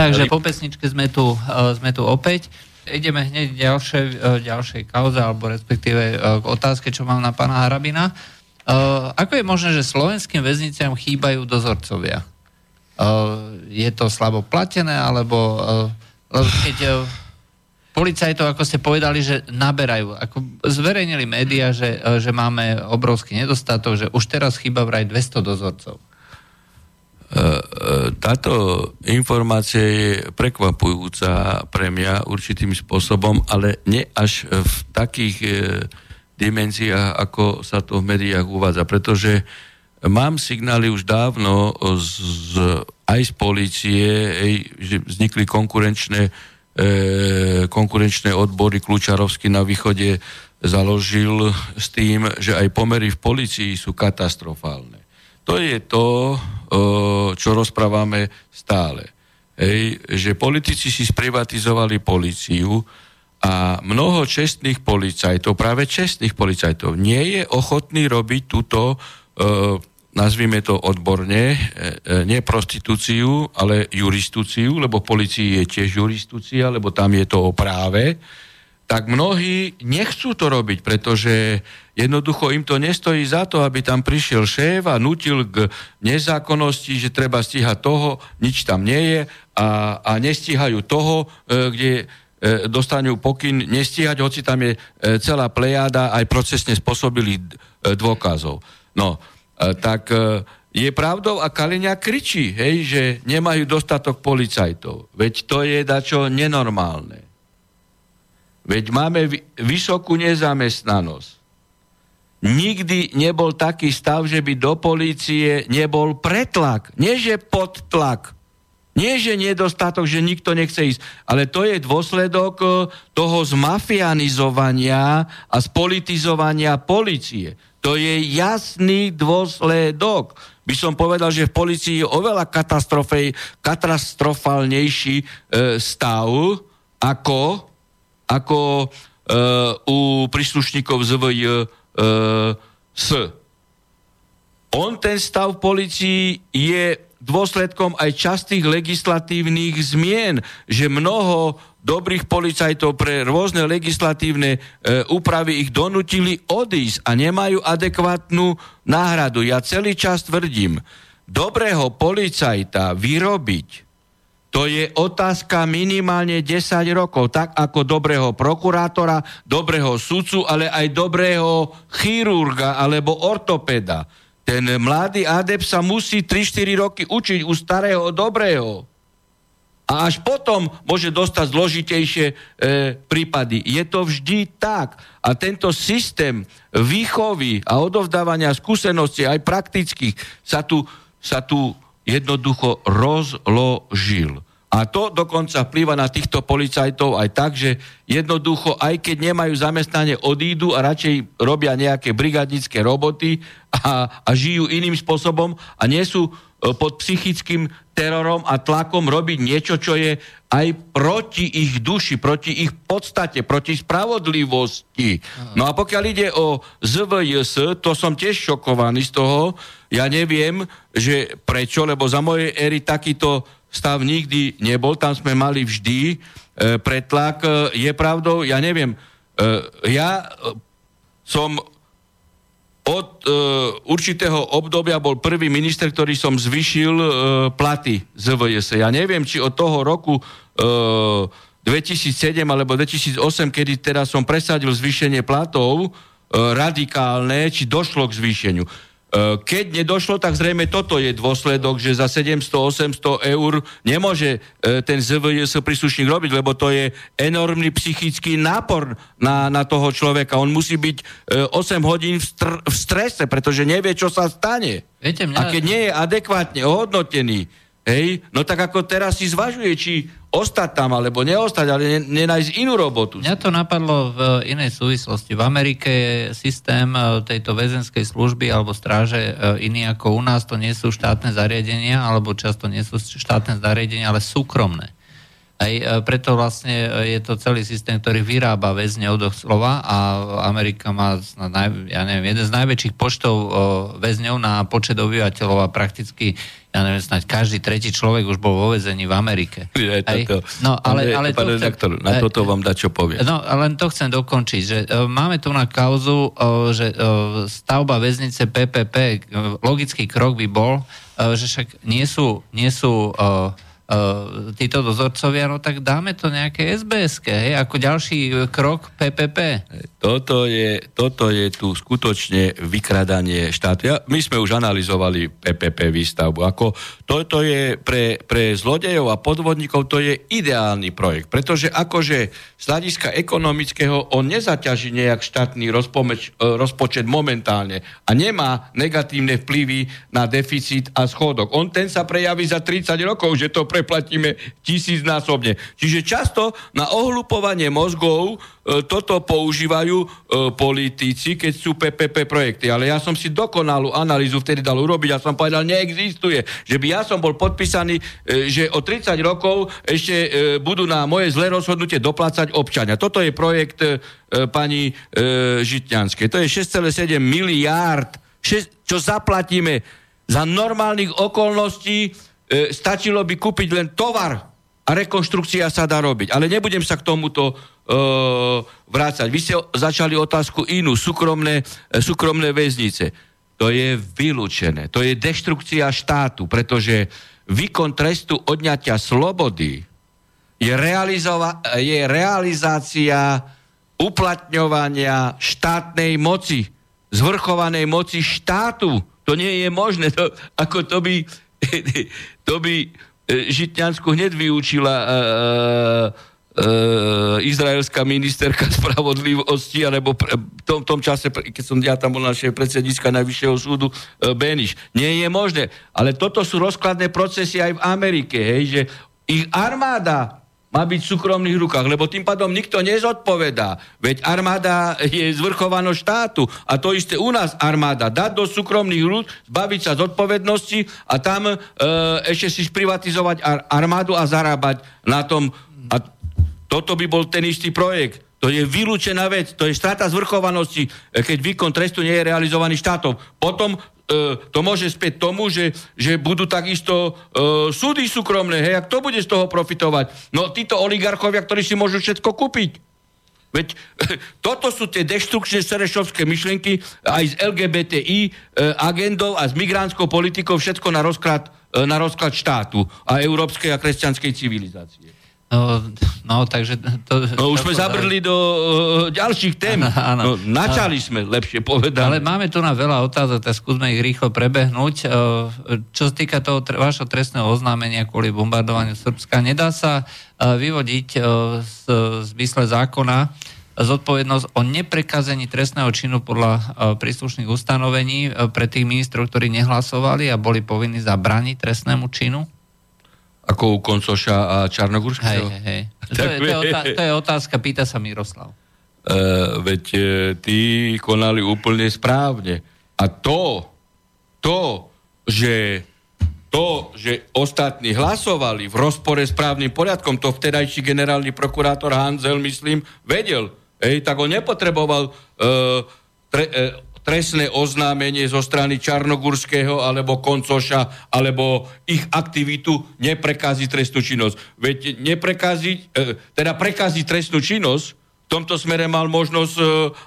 Takže po pesničke sme tu, uh, sme tu opäť. Ideme hneď ďalšej, uh, ďalšej kauze, alebo respektíve uh, k otázke, čo mám na pána Harabina. Ako je možné, že slovenským väzniciam chýbajú dozorcovia? Je to slabo platené, alebo keď policajtov, ako ste povedali, že naberajú. Ako zverejnili médiá, že, že máme obrovský nedostatok, že už teraz chýba vraj 200 dozorcov. E, e, táto informácia je prekvapujúca pre mňa určitým spôsobom, ale nie až v takých e, dimenziách, ako sa to v médiách uvádza, pretože mám signály už dávno z, aj z policie, že vznikli konkurenčné, konkurenčné odbory. Kľúčarovský na východe založil s tým, že aj pomery v policii sú katastrofálne. To je to, čo rozprávame stále. Hej, že politici si sprivatizovali policiu a mnoho čestných policajtov, práve čestných policajtov, nie je ochotný robiť túto, nazvime to odborne, e, e, nie prostitúciu, ale juristúciu, lebo policii je tiež juristúcia, lebo tam je to o práve, tak mnohí nechcú to robiť, pretože jednoducho im to nestojí za to, aby tam prišiel šéf a nutil k nezákonnosti, že treba stíhať toho, nič tam nie je a, a nestíhajú toho, e, kde e, dostanú pokyn nestíhať, hoci tam je e, celá plejáda aj procesne spôsobilých dôkazov. No, tak je pravdou a Kaliňa kričí, hej, že nemajú dostatok policajtov. Veď to je dačo nenormálne. Veď máme vysokú nezamestnanosť. Nikdy nebol taký stav, že by do polície nebol pretlak. Nie, že podtlak. Nie, že nedostatok, že nikto nechce ísť. Ale to je dôsledok e, toho zmafianizovania a spolitizovania policie. To je jasný dôsledok. By som povedal, že v policii je oveľa katastrofálnejší e, stav ako ako uh, u príslušníkov ZVJ S. On ten stav v policii je dôsledkom aj častých legislatívnych zmien, že mnoho dobrých policajtov pre rôzne legislatívne e, úpravy ich donutili odísť a nemajú adekvátnu náhradu. Ja celý čas tvrdím, dobrého policajta vyrobiť to je otázka minimálne 10 rokov, tak ako dobrého prokurátora, dobrého sudcu, ale aj dobrého chirurga alebo ortopeda. Ten mladý adept sa musí 3-4 roky učiť u starého dobrého. A až potom môže dostať zložitejšie e, prípady. Je to vždy tak. A tento systém výchovy a odovzdávania skúseností, aj praktických, sa tu, sa tu jednoducho rozložil. A to dokonca vplýva na týchto policajtov aj tak, že jednoducho, aj keď nemajú zamestnanie, odídu a radšej robia nejaké brigadnické roboty a, a žijú iným spôsobom a nie sú pod psychickým terorom a tlakom robiť niečo, čo je aj proti ich duši, proti ich podstate, proti spravodlivosti. No a pokiaľ ide o ZVJS, to som tiež šokovaný z toho, ja neviem, že prečo, lebo za mojej éry takýto stav nikdy nebol, tam sme mali vždy e, pretlak. E, je pravdou, ja neviem, e, ja e, som od e, určitého obdobia bol prvý minister, ktorý som zvyšil e, platy z VS. Ja neviem, či od toho roku e, 2007 alebo 2008, kedy teraz som presadil zvýšenie platov, e, radikálne, či došlo k zvýšeniu. E, keď nedošlo, tak zrejme toto je dôsledok, že za 700-800 eur nemôže e, ten ZVS príslušník robiť, lebo to je enormný psychický nápor na, na toho človeka. On musí byť 8 e, hodín v, str- v strese, pretože nevie, čo sa stane. Viete, mňa... A keď nie je adekvátne ohodnotený, hej, no tak ako teraz si zvažuje, či ostať tam, alebo neostať, ale nenájsť inú robotu. Mňa to napadlo v inej súvislosti. V Amerike je systém e, tejto väzenskej služby alebo stráže e, iný ako u nás. To nie sú štátne zariadenia, alebo často nie sú štátne zariadenia, ale súkromné. Aj, e, preto vlastne e, je to celý systém, ktorý vyrába väzňov slova a Amerika má, ja neviem, jeden z najväčších počtov väzňov na počet obyvateľov a prakticky ja neviem, snáď každý tretí človek už bol vo väzení v Amerike. Je, toto, no, ale, ale to chcem, doktor, na toto vám dá čo povie. No, len to chcem dokončiť, že uh, máme tu na kauzu, uh, že uh, stavba väznice PPP, uh, logický krok by bol, uh, že však nie sú, nie sú uh, títo dozorcovia, no tak dáme to nejaké sbs hej, ako ďalší krok PPP. Toto je, toto je tu skutočne vykradanie štátu. Ja, my sme už analyzovali PPP výstavbu. Ako, toto je pre, pre zlodejov a podvodníkov to je ideálny projekt, pretože akože z hľadiska ekonomického on nezaťaží nejak štátny rozpomeč, rozpočet momentálne a nemá negatívne vplyvy na deficit a schodok. On ten sa prejaví za 30 rokov, že to preplatíme tisícnásobne. Čiže často na ohlupovanie mozgov E, toto používajú e, politici, keď sú PPP projekty. Ale ja som si dokonalú analýzu vtedy dal urobiť a som povedal, neexistuje. Že by ja som bol podpísaný, e, že o 30 rokov ešte e, budú na moje zlé rozhodnutie doplácať občania. Toto je projekt e, pani e, Žitňanskej. To je 6,7 miliárd, 6, čo zaplatíme za normálnych okolností. E, stačilo by kúpiť len tovar a rekonštrukcia sa dá robiť. Ale nebudem sa k tomuto uh, vrácať. Vy ste začali otázku inú, súkromné, e, súkromné väznice. To je vylúčené. To je deštrukcia štátu, pretože výkon trestu odňatia slobody je, realizova- je realizácia uplatňovania štátnej moci, zvrchovanej moci štátu. To nie je možné. To, ako to by, to by e, Žitňansku hneď vyučila uh, e, izraelská ministerka spravodlivosti, alebo pre, v tom, tom čase, keď som ja tam bol našej predsednička Najvyššieho súdu, e, Beniš. Nie je možné. Ale toto sú rozkladné procesy aj v Amerike, hej, že ich armáda má byť v súkromných rukách, lebo tým pádom nikto nezodpovedá. Veď armáda je zvrchovanosť štátu a to isté u nás armáda. Dať do súkromných rúk, zbaviť sa zodpovednosti a tam e, ešte si privatizovať ar- armádu a zarábať na tom. A toto by bol ten istý projekt. To je vylúčená vec, to je strata zvrchovanosti, e, keď výkon trestu nie je realizovaný štátom. Potom to môže späť tomu, že, že budú takisto e, súdy súkromné, hej, a kto bude z toho profitovať? No títo oligarchovia, ktorí si môžu všetko kúpiť. Veď toto sú tie deštrukčné serešovské myšlienky aj z LGBTI e, agendou a s migránskou politikou všetko na rozklad, e, na rozklad štátu a európskej a kresťanskej civilizácie. No, no takže... To, no už sme zabrli do uh, ďalších tém. Áno, no, načali sme, lepšie povedať. Ale máme tu na veľa otázok, tak skúsme ich rýchlo prebehnúť. Uh, čo sa týka toho tre, vašho trestného oznámenia kvôli bombardovaniu Srbska, nedá sa uh, vyvodiť uh, z, z mysle zákona zodpovednosť o neprekazení trestného činu podľa uh, príslušných ustanovení uh, pre tých ministrov, ktorí nehlasovali a boli povinní zabrániť trestnému činu? Ako u Koncoša a Čarnogurského? Hej, hej. To, je, to, je otázka, to je otázka, pýta sa Miroslav. Uh, veď uh, tí konali úplne správne. A to, to, že to, že ostatní hlasovali v rozpore s právnym poriadkom, to vtedajší generálny prokurátor Hanzel, myslím, vedel. Ej, tak on nepotreboval uh, tre, uh, trestné oznámenie zo strany Čarnogurského alebo Koncoša alebo ich aktivitu neprekazí trestnú činnosť. Veď neprekazí, e, teda prekazí trestnú činnosť, v tomto smere mal možnosť e,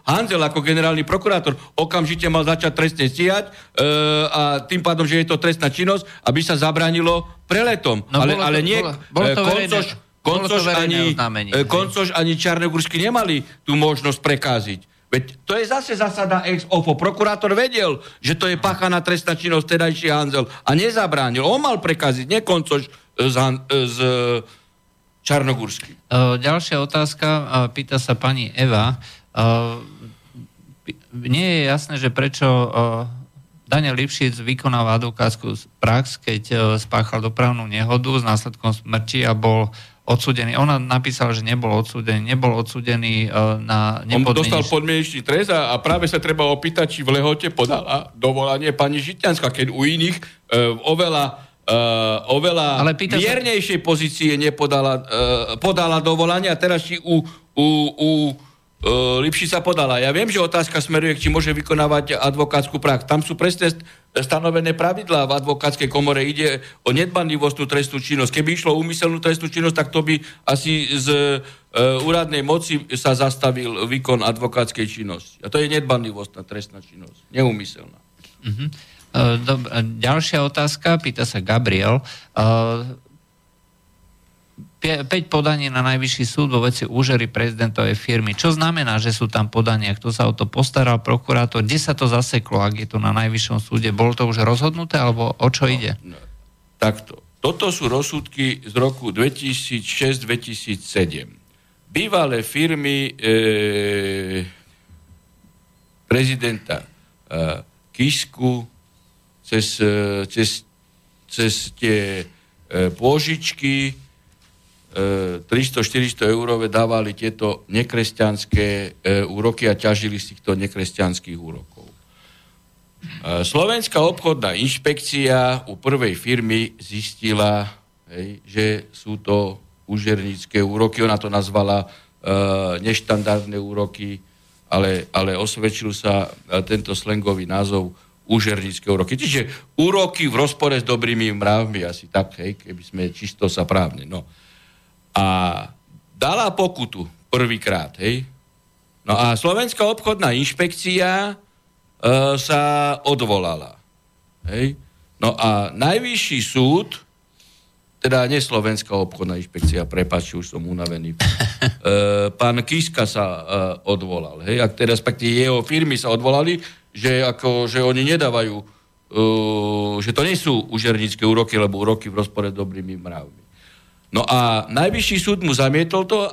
Hanzel ako generálny prokurátor. Okamžite mal začať trestne stíhať e, a tým pádom, že je to trestná činnosť, aby sa zabránilo preletom. No, ale, ale nie... Bolo, bolo to Koncoš, Koncoš, ani, Koncoš ani Čarnogurský nemali tú možnosť prekáziť. Veď to je zase zasada ex ofo. Prokurátor vedel, že to je páchaná trestná činnosť tedajší Hanzel a nezabránil. On mal prekaziť, nekoncož z, z Čarnogórsky. Ďalšia otázka, pýta sa pani Eva. Nie je jasné, že prečo Daniel Lipšic vykonáva advokátsku prax, keď spáchal dopravnú nehodu s následkom smrti a bol odsudený. Ona napísala, že nebol odsudený. Nebol odsudený uh, na nepodmienečný... On dostal podmienečný trest a, a práve sa treba opýtať, či v lehote podala dovolanie pani Žitňanská, keď u iných uh, oveľa oveľa Ale pýta sa- miernejšej pozície nepodala, uh, podala dovolanie a teraz či u, u, u uh, Lipšica podala. Ja viem, že otázka smeruje, či môže vykonávať advokátsku prax. Tam sú presne st- stanovené pravidlá v advokátskej komore. Ide o nedbanlivostnú trestnú činnosť. Keby išlo o úmyselnú trestnú činnosť, tak to by asi z uh, úradnej moci sa zastavil výkon advokátskej činnosti. A to je nedbanlivostná trestná činnosť. Neúmyselná. Uh-huh. Uh, dob- uh, ďalšia otázka, pýta sa Gabriel. Uh, 5 podaní na najvyšší súd vo veci úžery prezidentovej firmy. Čo znamená, že sú tam podania? Kto sa o to postaral? Prokurátor? Kde sa to zaseklo, ak je to na najvyššom súde? Bolo to už rozhodnuté, alebo o čo ide? No, takto. Toto sú rozsudky z roku 2006-2007. Bývalé firmy e, prezidenta e, Kisku cez, e, cez, cez tie e, pôžičky 300-400 eurové dávali tieto nekresťanské e, úroky a ťažili z týchto nekresťanských úrokov. E, Slovenská obchodná inšpekcia u prvej firmy zistila, hej, že sú to úžernícke úroky. Ona to nazvala e, neštandardné úroky, ale, ale osvedčil sa e, tento slangový názov úžernícke úroky. Čiže úroky v rozpore s dobrými mravmi, asi tak, hej, keby sme čisto sa právne. No a dala pokutu prvýkrát, hej. No a Slovenská obchodná inšpekcia e, sa odvolala. Hej. No a najvyšší súd, teda nie Slovenská obchodná inšpekcia, prepáč, už som unavený, e, pán Kiska sa e, odvolal. Hej. A teda respektíve jeho firmy sa odvolali, že, ako, že oni nedávajú, e, že to nie sú užernícke úroky, lebo úroky v rozpore s dobrými mravmi. No a najvyšší súd mu zamietol to o,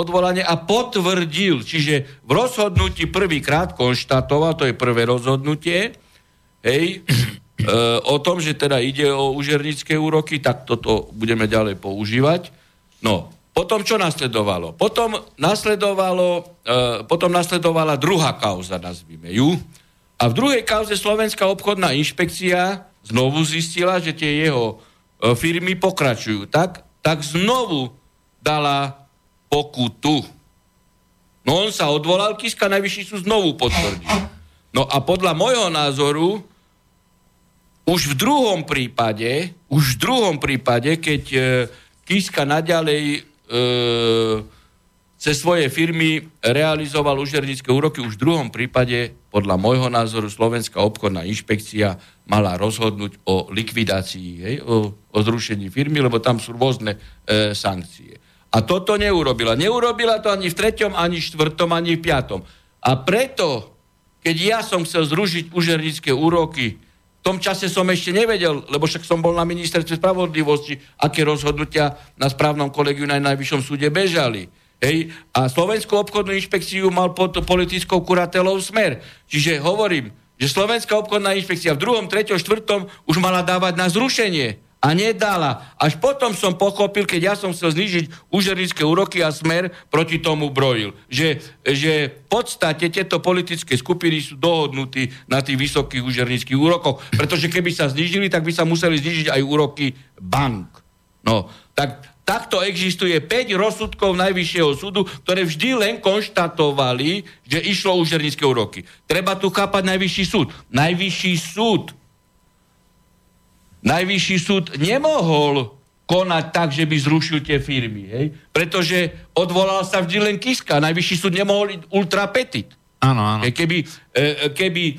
odvolanie a potvrdil, čiže v rozhodnutí prvýkrát konštatoval, to je prvé rozhodnutie, hej, e, o tom, že teda ide o užernické úroky, tak toto budeme ďalej používať. No, potom čo nasledovalo? Potom, nasledovalo, e, potom nasledovala druhá kauza, nazvime ju. A v druhej kauze Slovenská obchodná inšpekcia znovu zistila, že tie jeho e, firmy pokračujú tak, tak znovu dala pokutu. No on sa odvolal, Kiska najvyšší sú znovu potvrdil. No a podľa môjho názoru už v druhom prípade, už v druhom prípade, keď e, Kiska naďalej e, cez svoje firmy realizoval užernické úroky, už v druhom prípade, podľa môjho názoru, Slovenská obchodná inšpekcia mala rozhodnúť o likvidácii, hej, o, o zrušení firmy, lebo tam sú rôzne e, sankcie. A toto neurobila. Neurobila to ani v treťom, ani v štvrtom, ani v piatom. A preto, keď ja som chcel zrušiť užernické úroky, v tom čase som ešte nevedel, lebo však som bol na ministerstve spravodlivosti, aké rozhodnutia na správnom kolegiu na najvyššom súde bežali. Hej? A Slovenskú obchodnú inšpekciu mal pod politickou kuratelou smer. Čiže hovorím, že Slovenská obchodná inšpekcia v druhom, treťom, štvrtom už mala dávať na zrušenie a nedala. Až potom som pochopil, keď ja som chcel znižiť užernické úroky a smer proti tomu brojil. Že, že v podstate tieto politické skupiny sú dohodnutí na tých vysokých užernických úrokoch, pretože keby sa znižili, tak by sa museli znižiť aj úroky bank. No, tak takto existuje 5 rozsudkov Najvyššieho súdu, ktoré vždy len konštatovali, že išlo o užernické úroky. Treba tu chápať Najvyšší súd. Najvyšší súd Najvyšší súd nemohol konať tak, že by zrušil tie firmy. Hej? Pretože odvolal sa vždy len Kiska. Najvyšší súd nemohol ísť ultra petit. Áno, áno. Keby, e, keby e,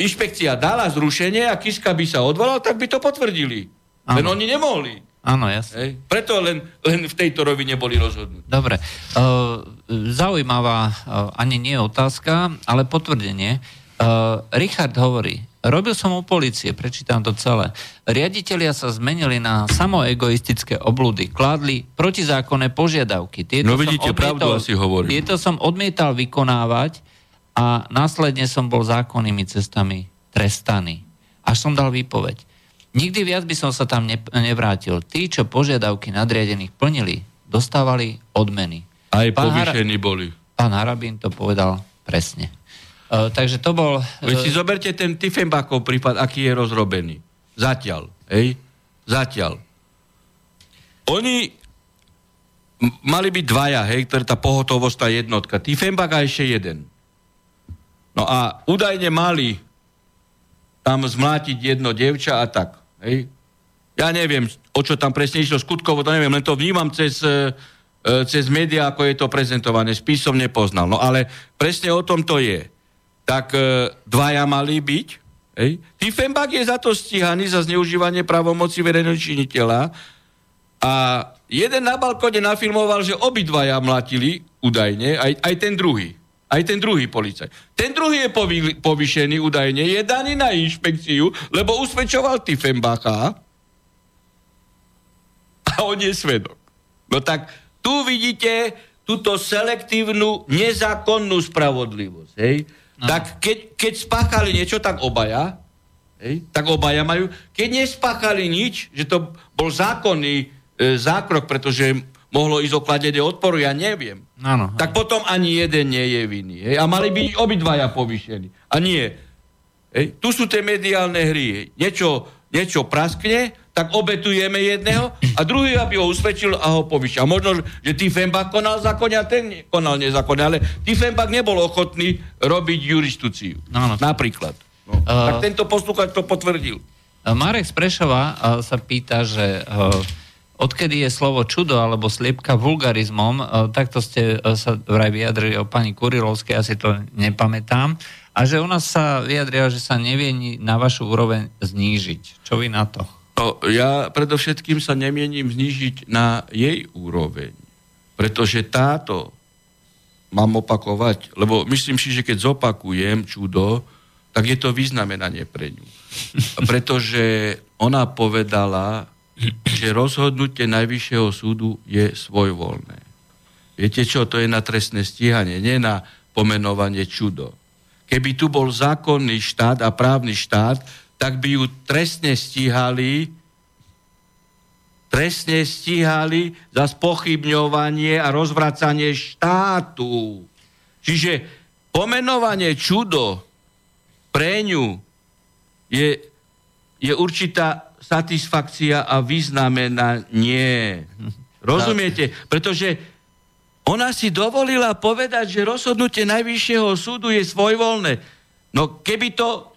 inšpekcia dala zrušenie a Kiska by sa odvolal, tak by to potvrdili. Áno. Len oni nemohli. Áno, jasne. Hej? Preto len, len v tejto rovine boli rozhodnutí. Dobre. Uh, zaujímavá, uh, ani nie otázka, ale potvrdenie. Uh, Richard hovorí, robil som u policie, prečítam to celé. Riaditeľia sa zmenili na samoegoistické oblúdy, kládli protizákonné požiadavky. Tieto no vidíte, odmietal, pravdu asi hovorím. Tieto som odmietal vykonávať a následne som bol zákonnými cestami trestaný. Až som dal výpoveď. Nikdy viac by som sa tam ne, nevrátil. Tí, čo požiadavky nadriadených plnili, dostávali odmeny. Aj povýšení boli. Pán Harabín to povedal presne. Uh, takže to bol... Vy si zoberte ten Tiefenbachov prípad, aký je rozrobený. Zatiaľ. Hej? Zatiaľ. Oni m- mali byť dvaja, hej, ktorá tá pohotovosť, tá jednotka. Tiefenbach a ešte jeden. No a údajne mali tam zmlátiť jedno devča a tak. Hej? Ja neviem, o čo tam presne išlo skutkovo, to neviem, len to vnímam cez, e, e, cez médiá, ako je to prezentované. Spis som nepoznal. No ale presne o tom to je. Tak e, dvaja mali byť. Hej? Tiefenbach je za to stíhaný za zneužívanie právomoci verejného činiteľa a jeden na balkone nafilmoval, že obidvaja mlatili údajne, aj, aj ten druhý. Aj ten druhý policaj. Ten druhý je povy, povýšený údajne, je daný na inšpekciu, lebo usvedčoval Tiefenbacha a on je svedok. No tak tu vidíte túto selektívnu, nezákonnú spravodlivosť. Hej? No. Tak keď, keď spáchali niečo, tak obaja, hej? tak obaja majú. Keď nespáchali nič, že to bol zákonný e, zákrok, pretože mohlo ísť o kladenie odporu, ja neviem. Áno. Tak potom ani jeden nie je vinný. Hej? A mali byť obidvaja povýšení. A nie. Hej? Tu sú tie mediálne hry. Hej? Niečo, niečo praskne, tak obetujeme jedného a druhý, aby ho usvedčil a ho povýšil. A možno, že Tiefenbach konal zákonne a ten konal nezákonne, ale Tiefenbach nebol ochotný robiť jurisdikciu. Áno. Napríklad. No. Uh, tak tento poslúchač to potvrdil. Marek z Prešova uh, sa pýta, že uh, odkedy je slovo čudo alebo sliepka vulgarizmom, e, takto ste e, sa vraj vyjadrili o pani Kurilovskej, asi to nepamätám, a že nás sa vyjadrila, že sa nevie na vašu úroveň znížiť. Čo vy na to? No, ja predovšetkým sa nemienim znížiť na jej úroveň, pretože táto, mám opakovať, lebo myslím si, že keď zopakujem čudo, tak je to vyznamenanie pre ňu. Pretože ona povedala, že rozhodnutie Najvyššieho súdu je svojvoľné. Viete čo, to je na trestné stíhanie, nie na pomenovanie čudo. Keby tu bol zákonný štát a právny štát, tak by ju trestne stíhali trestne stíhali za spochybňovanie a rozvracanie štátu. Čiže pomenovanie čudo pre ňu je, je určitá satisfakcia a vyznamenanie. Rozumiete? Pretože ona si dovolila povedať, že rozhodnutie Najvyššieho súdu je svojvoľné. No keby to,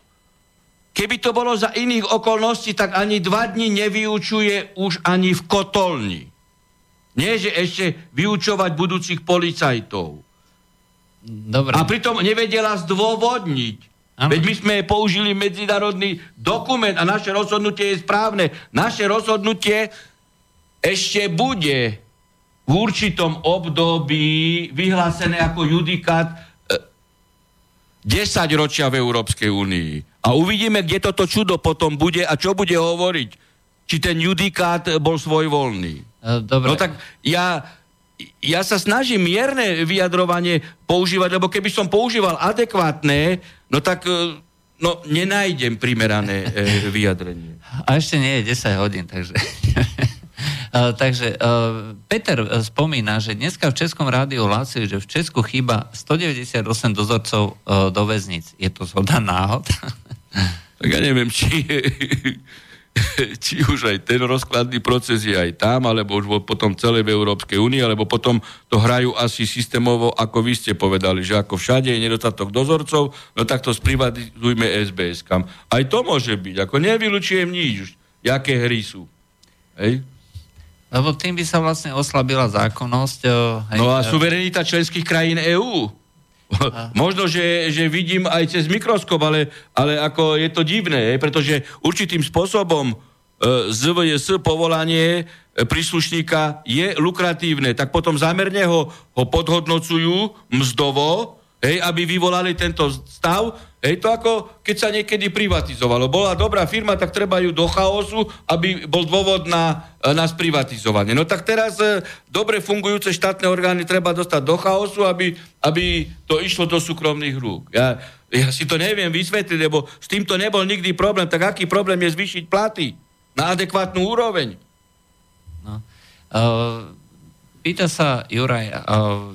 keby to bolo za iných okolností, tak ani dva dní nevyučuje už ani v kotolni. Nie, že ešte vyučovať budúcich policajtov. Dobre. A pritom nevedela zdôvodniť. Ano. Veď my sme použili medzinárodný dokument a naše rozhodnutie je správne. Naše rozhodnutie ešte bude v určitom období vyhlásené ako judikát 10 e, ročia v Európskej únii. A uvidíme, kde toto čudo potom bude a čo bude hovoriť. Či ten judikát bol svojvoľný. E, dobre. No tak ja, ja sa snažím mierne vyjadrovanie používať, lebo keby som používal adekvátne, no tak e, no, nenájdem primerané e, vyjadrenie. A ešte nie je 10 hodín, takže... Uh, takže Peter spomína, že dneska v Českom rádiu hlasujú, že v Česku chýba 198 dozorcov do väznic. Je to zhoda náhod? tak ja neviem, či či už aj ten rozkladný proces je aj tam, alebo už potom celé v Európskej únii, alebo potom to hrajú asi systémovo, ako vy ste povedali, že ako všade je nedostatok dozorcov, no tak to sprivatizujme SBS kam. Aj to môže byť, ako nevylučujem nič, jaké hry sú. Hej? Lebo tým by sa vlastne oslabila zákonnosť. Hej, no a suverenita členských krajín EÚ. Možno, že, že vidím aj cez mikroskop, ale, ale ako je to divné, pretože určitým spôsobom e, ZVS povolanie e, príslušníka je lukratívne, tak potom zámerne ho, ho podhodnocujú mzdovo, hej, aby vyvolali tento stav. Hej, to ako keď sa niekedy privatizovalo. Bola dobrá firma, tak treba ju do chaosu, aby bol dôvod na, na sprivatizovanie. No tak teraz e, dobre fungujúce štátne orgány treba dostať do chaosu, aby, aby to išlo do súkromných rúk. Ja, ja si to neviem vysvetliť, lebo s týmto nebol nikdy problém. Tak aký problém je zvýšiť platy na adekvátnu úroveň? No. Uh pýta sa Juraj,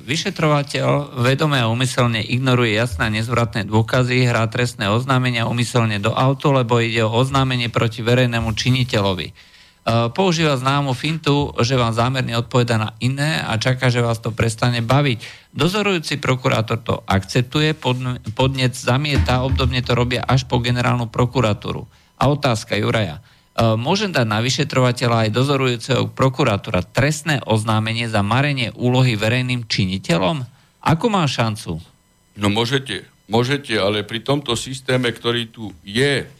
vyšetrovateľ vedome a umyselne ignoruje jasné a nezvratné dôkazy, hrá trestné oznámenia umyselne do auto, lebo ide o oznámenie proti verejnému činiteľovi. Používa známu fintu, že vám zámerne odpoveda na iné a čaká, že vás to prestane baviť. Dozorujúci prokurátor to akceptuje, podnec zamieta, obdobne to robia až po generálnu prokuratúru. A otázka Juraja. E, môžem dať na vyšetrovateľa aj dozorujúceho prokurátora trestné oznámenie za marenie úlohy verejným činiteľom? Ako má šancu? No môžete, môžete, ale pri tomto systéme, ktorý tu je,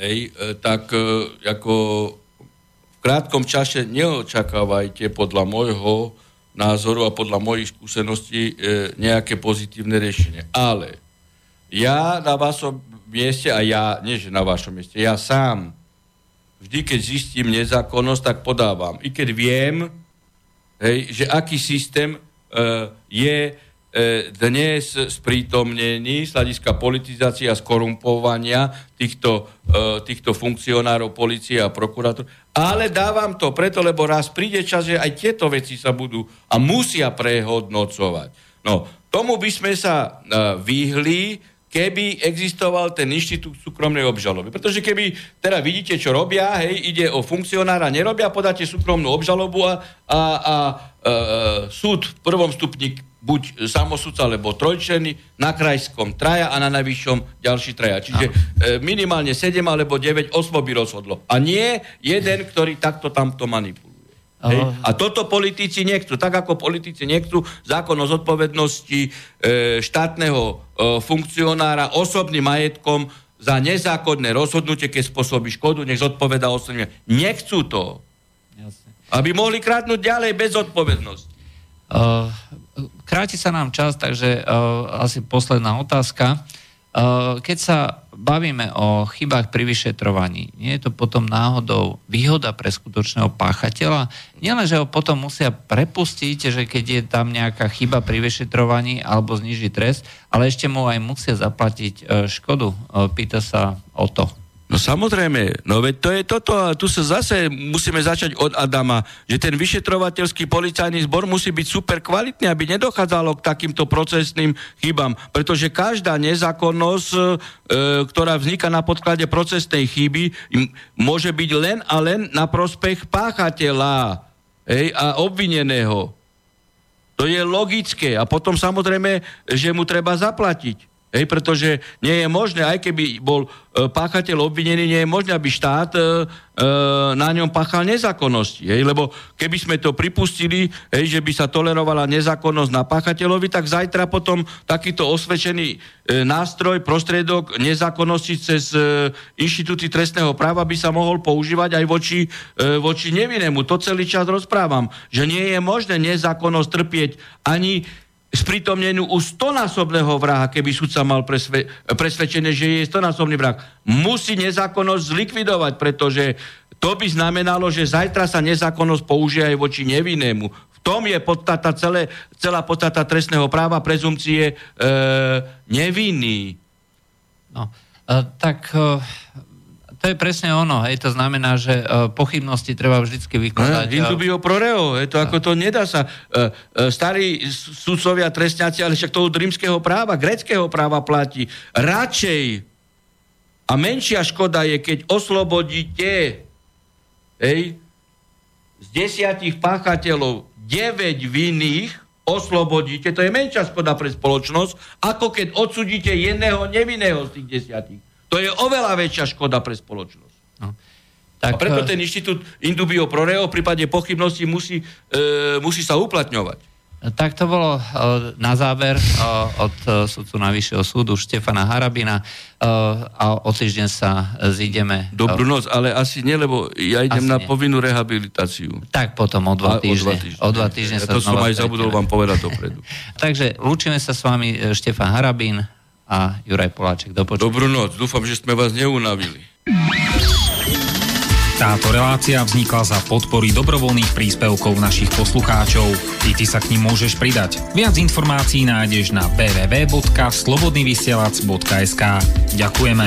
hej, e, tak e, ako v krátkom čase neočakávajte podľa môjho názoru a podľa mojich skúseností nejaké pozitívne riešenie. Ale ja na vašom mieste, a ja, nie že na vašom mieste, ja sám vždy, keď zistím nezákonnosť, tak podávam. I keď viem, hej, že aký systém uh, je uh, dnes sprítomnený z hľadiska politizácie a skorumpovania týchto, uh, týchto funkcionárov policie a prokurátor. Ale dávam to preto, lebo raz príde čas, že aj tieto veci sa budú a musia prehodnocovať. No, tomu by sme sa uh, vyhli, keby existoval ten inštitút súkromnej obžaloby. Pretože keby teda vidíte, čo robia, hej, ide o funkcionára, nerobia, podáte súkromnú obžalobu a, a, a a e, súd v prvom stupni buď samosudca, alebo trojčený, na krajskom traja a na najvyššom ďalší traja. Čiže e, minimálne 7 alebo 9 osôb by rozhodlo. A nie jeden, ktorý takto tamto manipuluje. Hej. A toto politici nechcú. Tak ako politici nechcú zákon o zodpovednosti e, štátneho e, funkcionára osobným majetkom za nezákonné rozhodnutie, keď spôsobí škodu, nech zodpoveda osobne. Nechcú to. Jasne. Aby mohli krátnuť ďalej bez zodpovednosti. Uh, kráti sa nám čas, takže uh, asi posledná otázka. Uh, keď sa bavíme o chybách pri vyšetrovaní, nie je to potom náhodou výhoda pre skutočného páchateľa? Nielen, že ho potom musia prepustiť, že keď je tam nejaká chyba pri vyšetrovaní alebo zniží trest, ale ešte mu aj musia zaplatiť e, škodu. E, pýta sa o to. No samozrejme, no veď to je toto a tu sa zase musíme začať od Adama, že ten vyšetrovateľský policajný zbor musí byť super kvalitný, aby nedochádzalo k takýmto procesným chybám, pretože každá nezákonnosť, e, ktorá vzniká na podklade procesnej chyby, môže byť len a len na prospech páchateľa hej, a obvineného. To je logické a potom samozrejme, že mu treba zaplatiť. Hej, pretože nie je možné, aj keby bol e, páchateľ obvinený, nie je možné, aby štát e, e, na ňom páchal nezákonnosti. Hej, lebo keby sme to pripustili, hej, že by sa tolerovala nezákonnosť na páchateľovi, tak zajtra potom takýto osvedčený e, nástroj, prostriedok nezákonnosti cez e, inštitúty trestného práva by sa mohol používať aj voči, e, voči nevinnému. To celý čas rozprávam, že nie je možné nezákonnosť trpieť ani sprítomnenú u stonásobného vraha, keby sudca mal presve, presvedčené, že je stonásobný vrah. Musí nezákonnosť zlikvidovať, pretože to by znamenalo, že zajtra sa nezákonnosť použije aj voči nevinnému. V tom je podstata celé, celá podstata trestného práva, prezumcie e, nevinný. No, e, tak e, to je presne ono, hej, to znamená, že uh, pochybnosti treba vždycky vykladať. Eh, Indubio pro reo, je to ako to nedá sa. Uh, uh, starí sudcovia, trestňáci, ale však toho rímskeho práva, greckého práva platí. Radšej a menšia škoda je, keď oslobodíte hej, z desiatich páchateľov 9 vinných, oslobodíte, to je menšia škoda pre spoločnosť, ako keď odsudíte jedného nevinného z tých desiatich. To je oveľa väčšia škoda pre spoločnosť. No. Tak, a preto eh, ten inštitút Indubio pro reo v prípade pochybnosti musí, e, musí sa uplatňovať. Tak to bolo uh, na záver od sudcu Najvyššieho súdu Štefana Harabina a o týždeň sa zídeme. Dobrú noc, ale asi nie, lebo ja idem asi na nie. povinnú rehabilitáciu. Tak potom o dva týždne. O dva týždne, ja sa to som aj zabudol vám povedať dopredu. Takže lúčime sa s vami Štefan Harabín, a Juraj Poláček. Do počutia. Dobrú noc, dúfam, že sme vás neunavili. Táto relácia vznikla za podpory dobrovoľných príspevkov našich poslucháčov. I ty sa k ním môžeš pridať. Viac informácií nájdeš na www.slobodnyvysielac.sk Ďakujeme.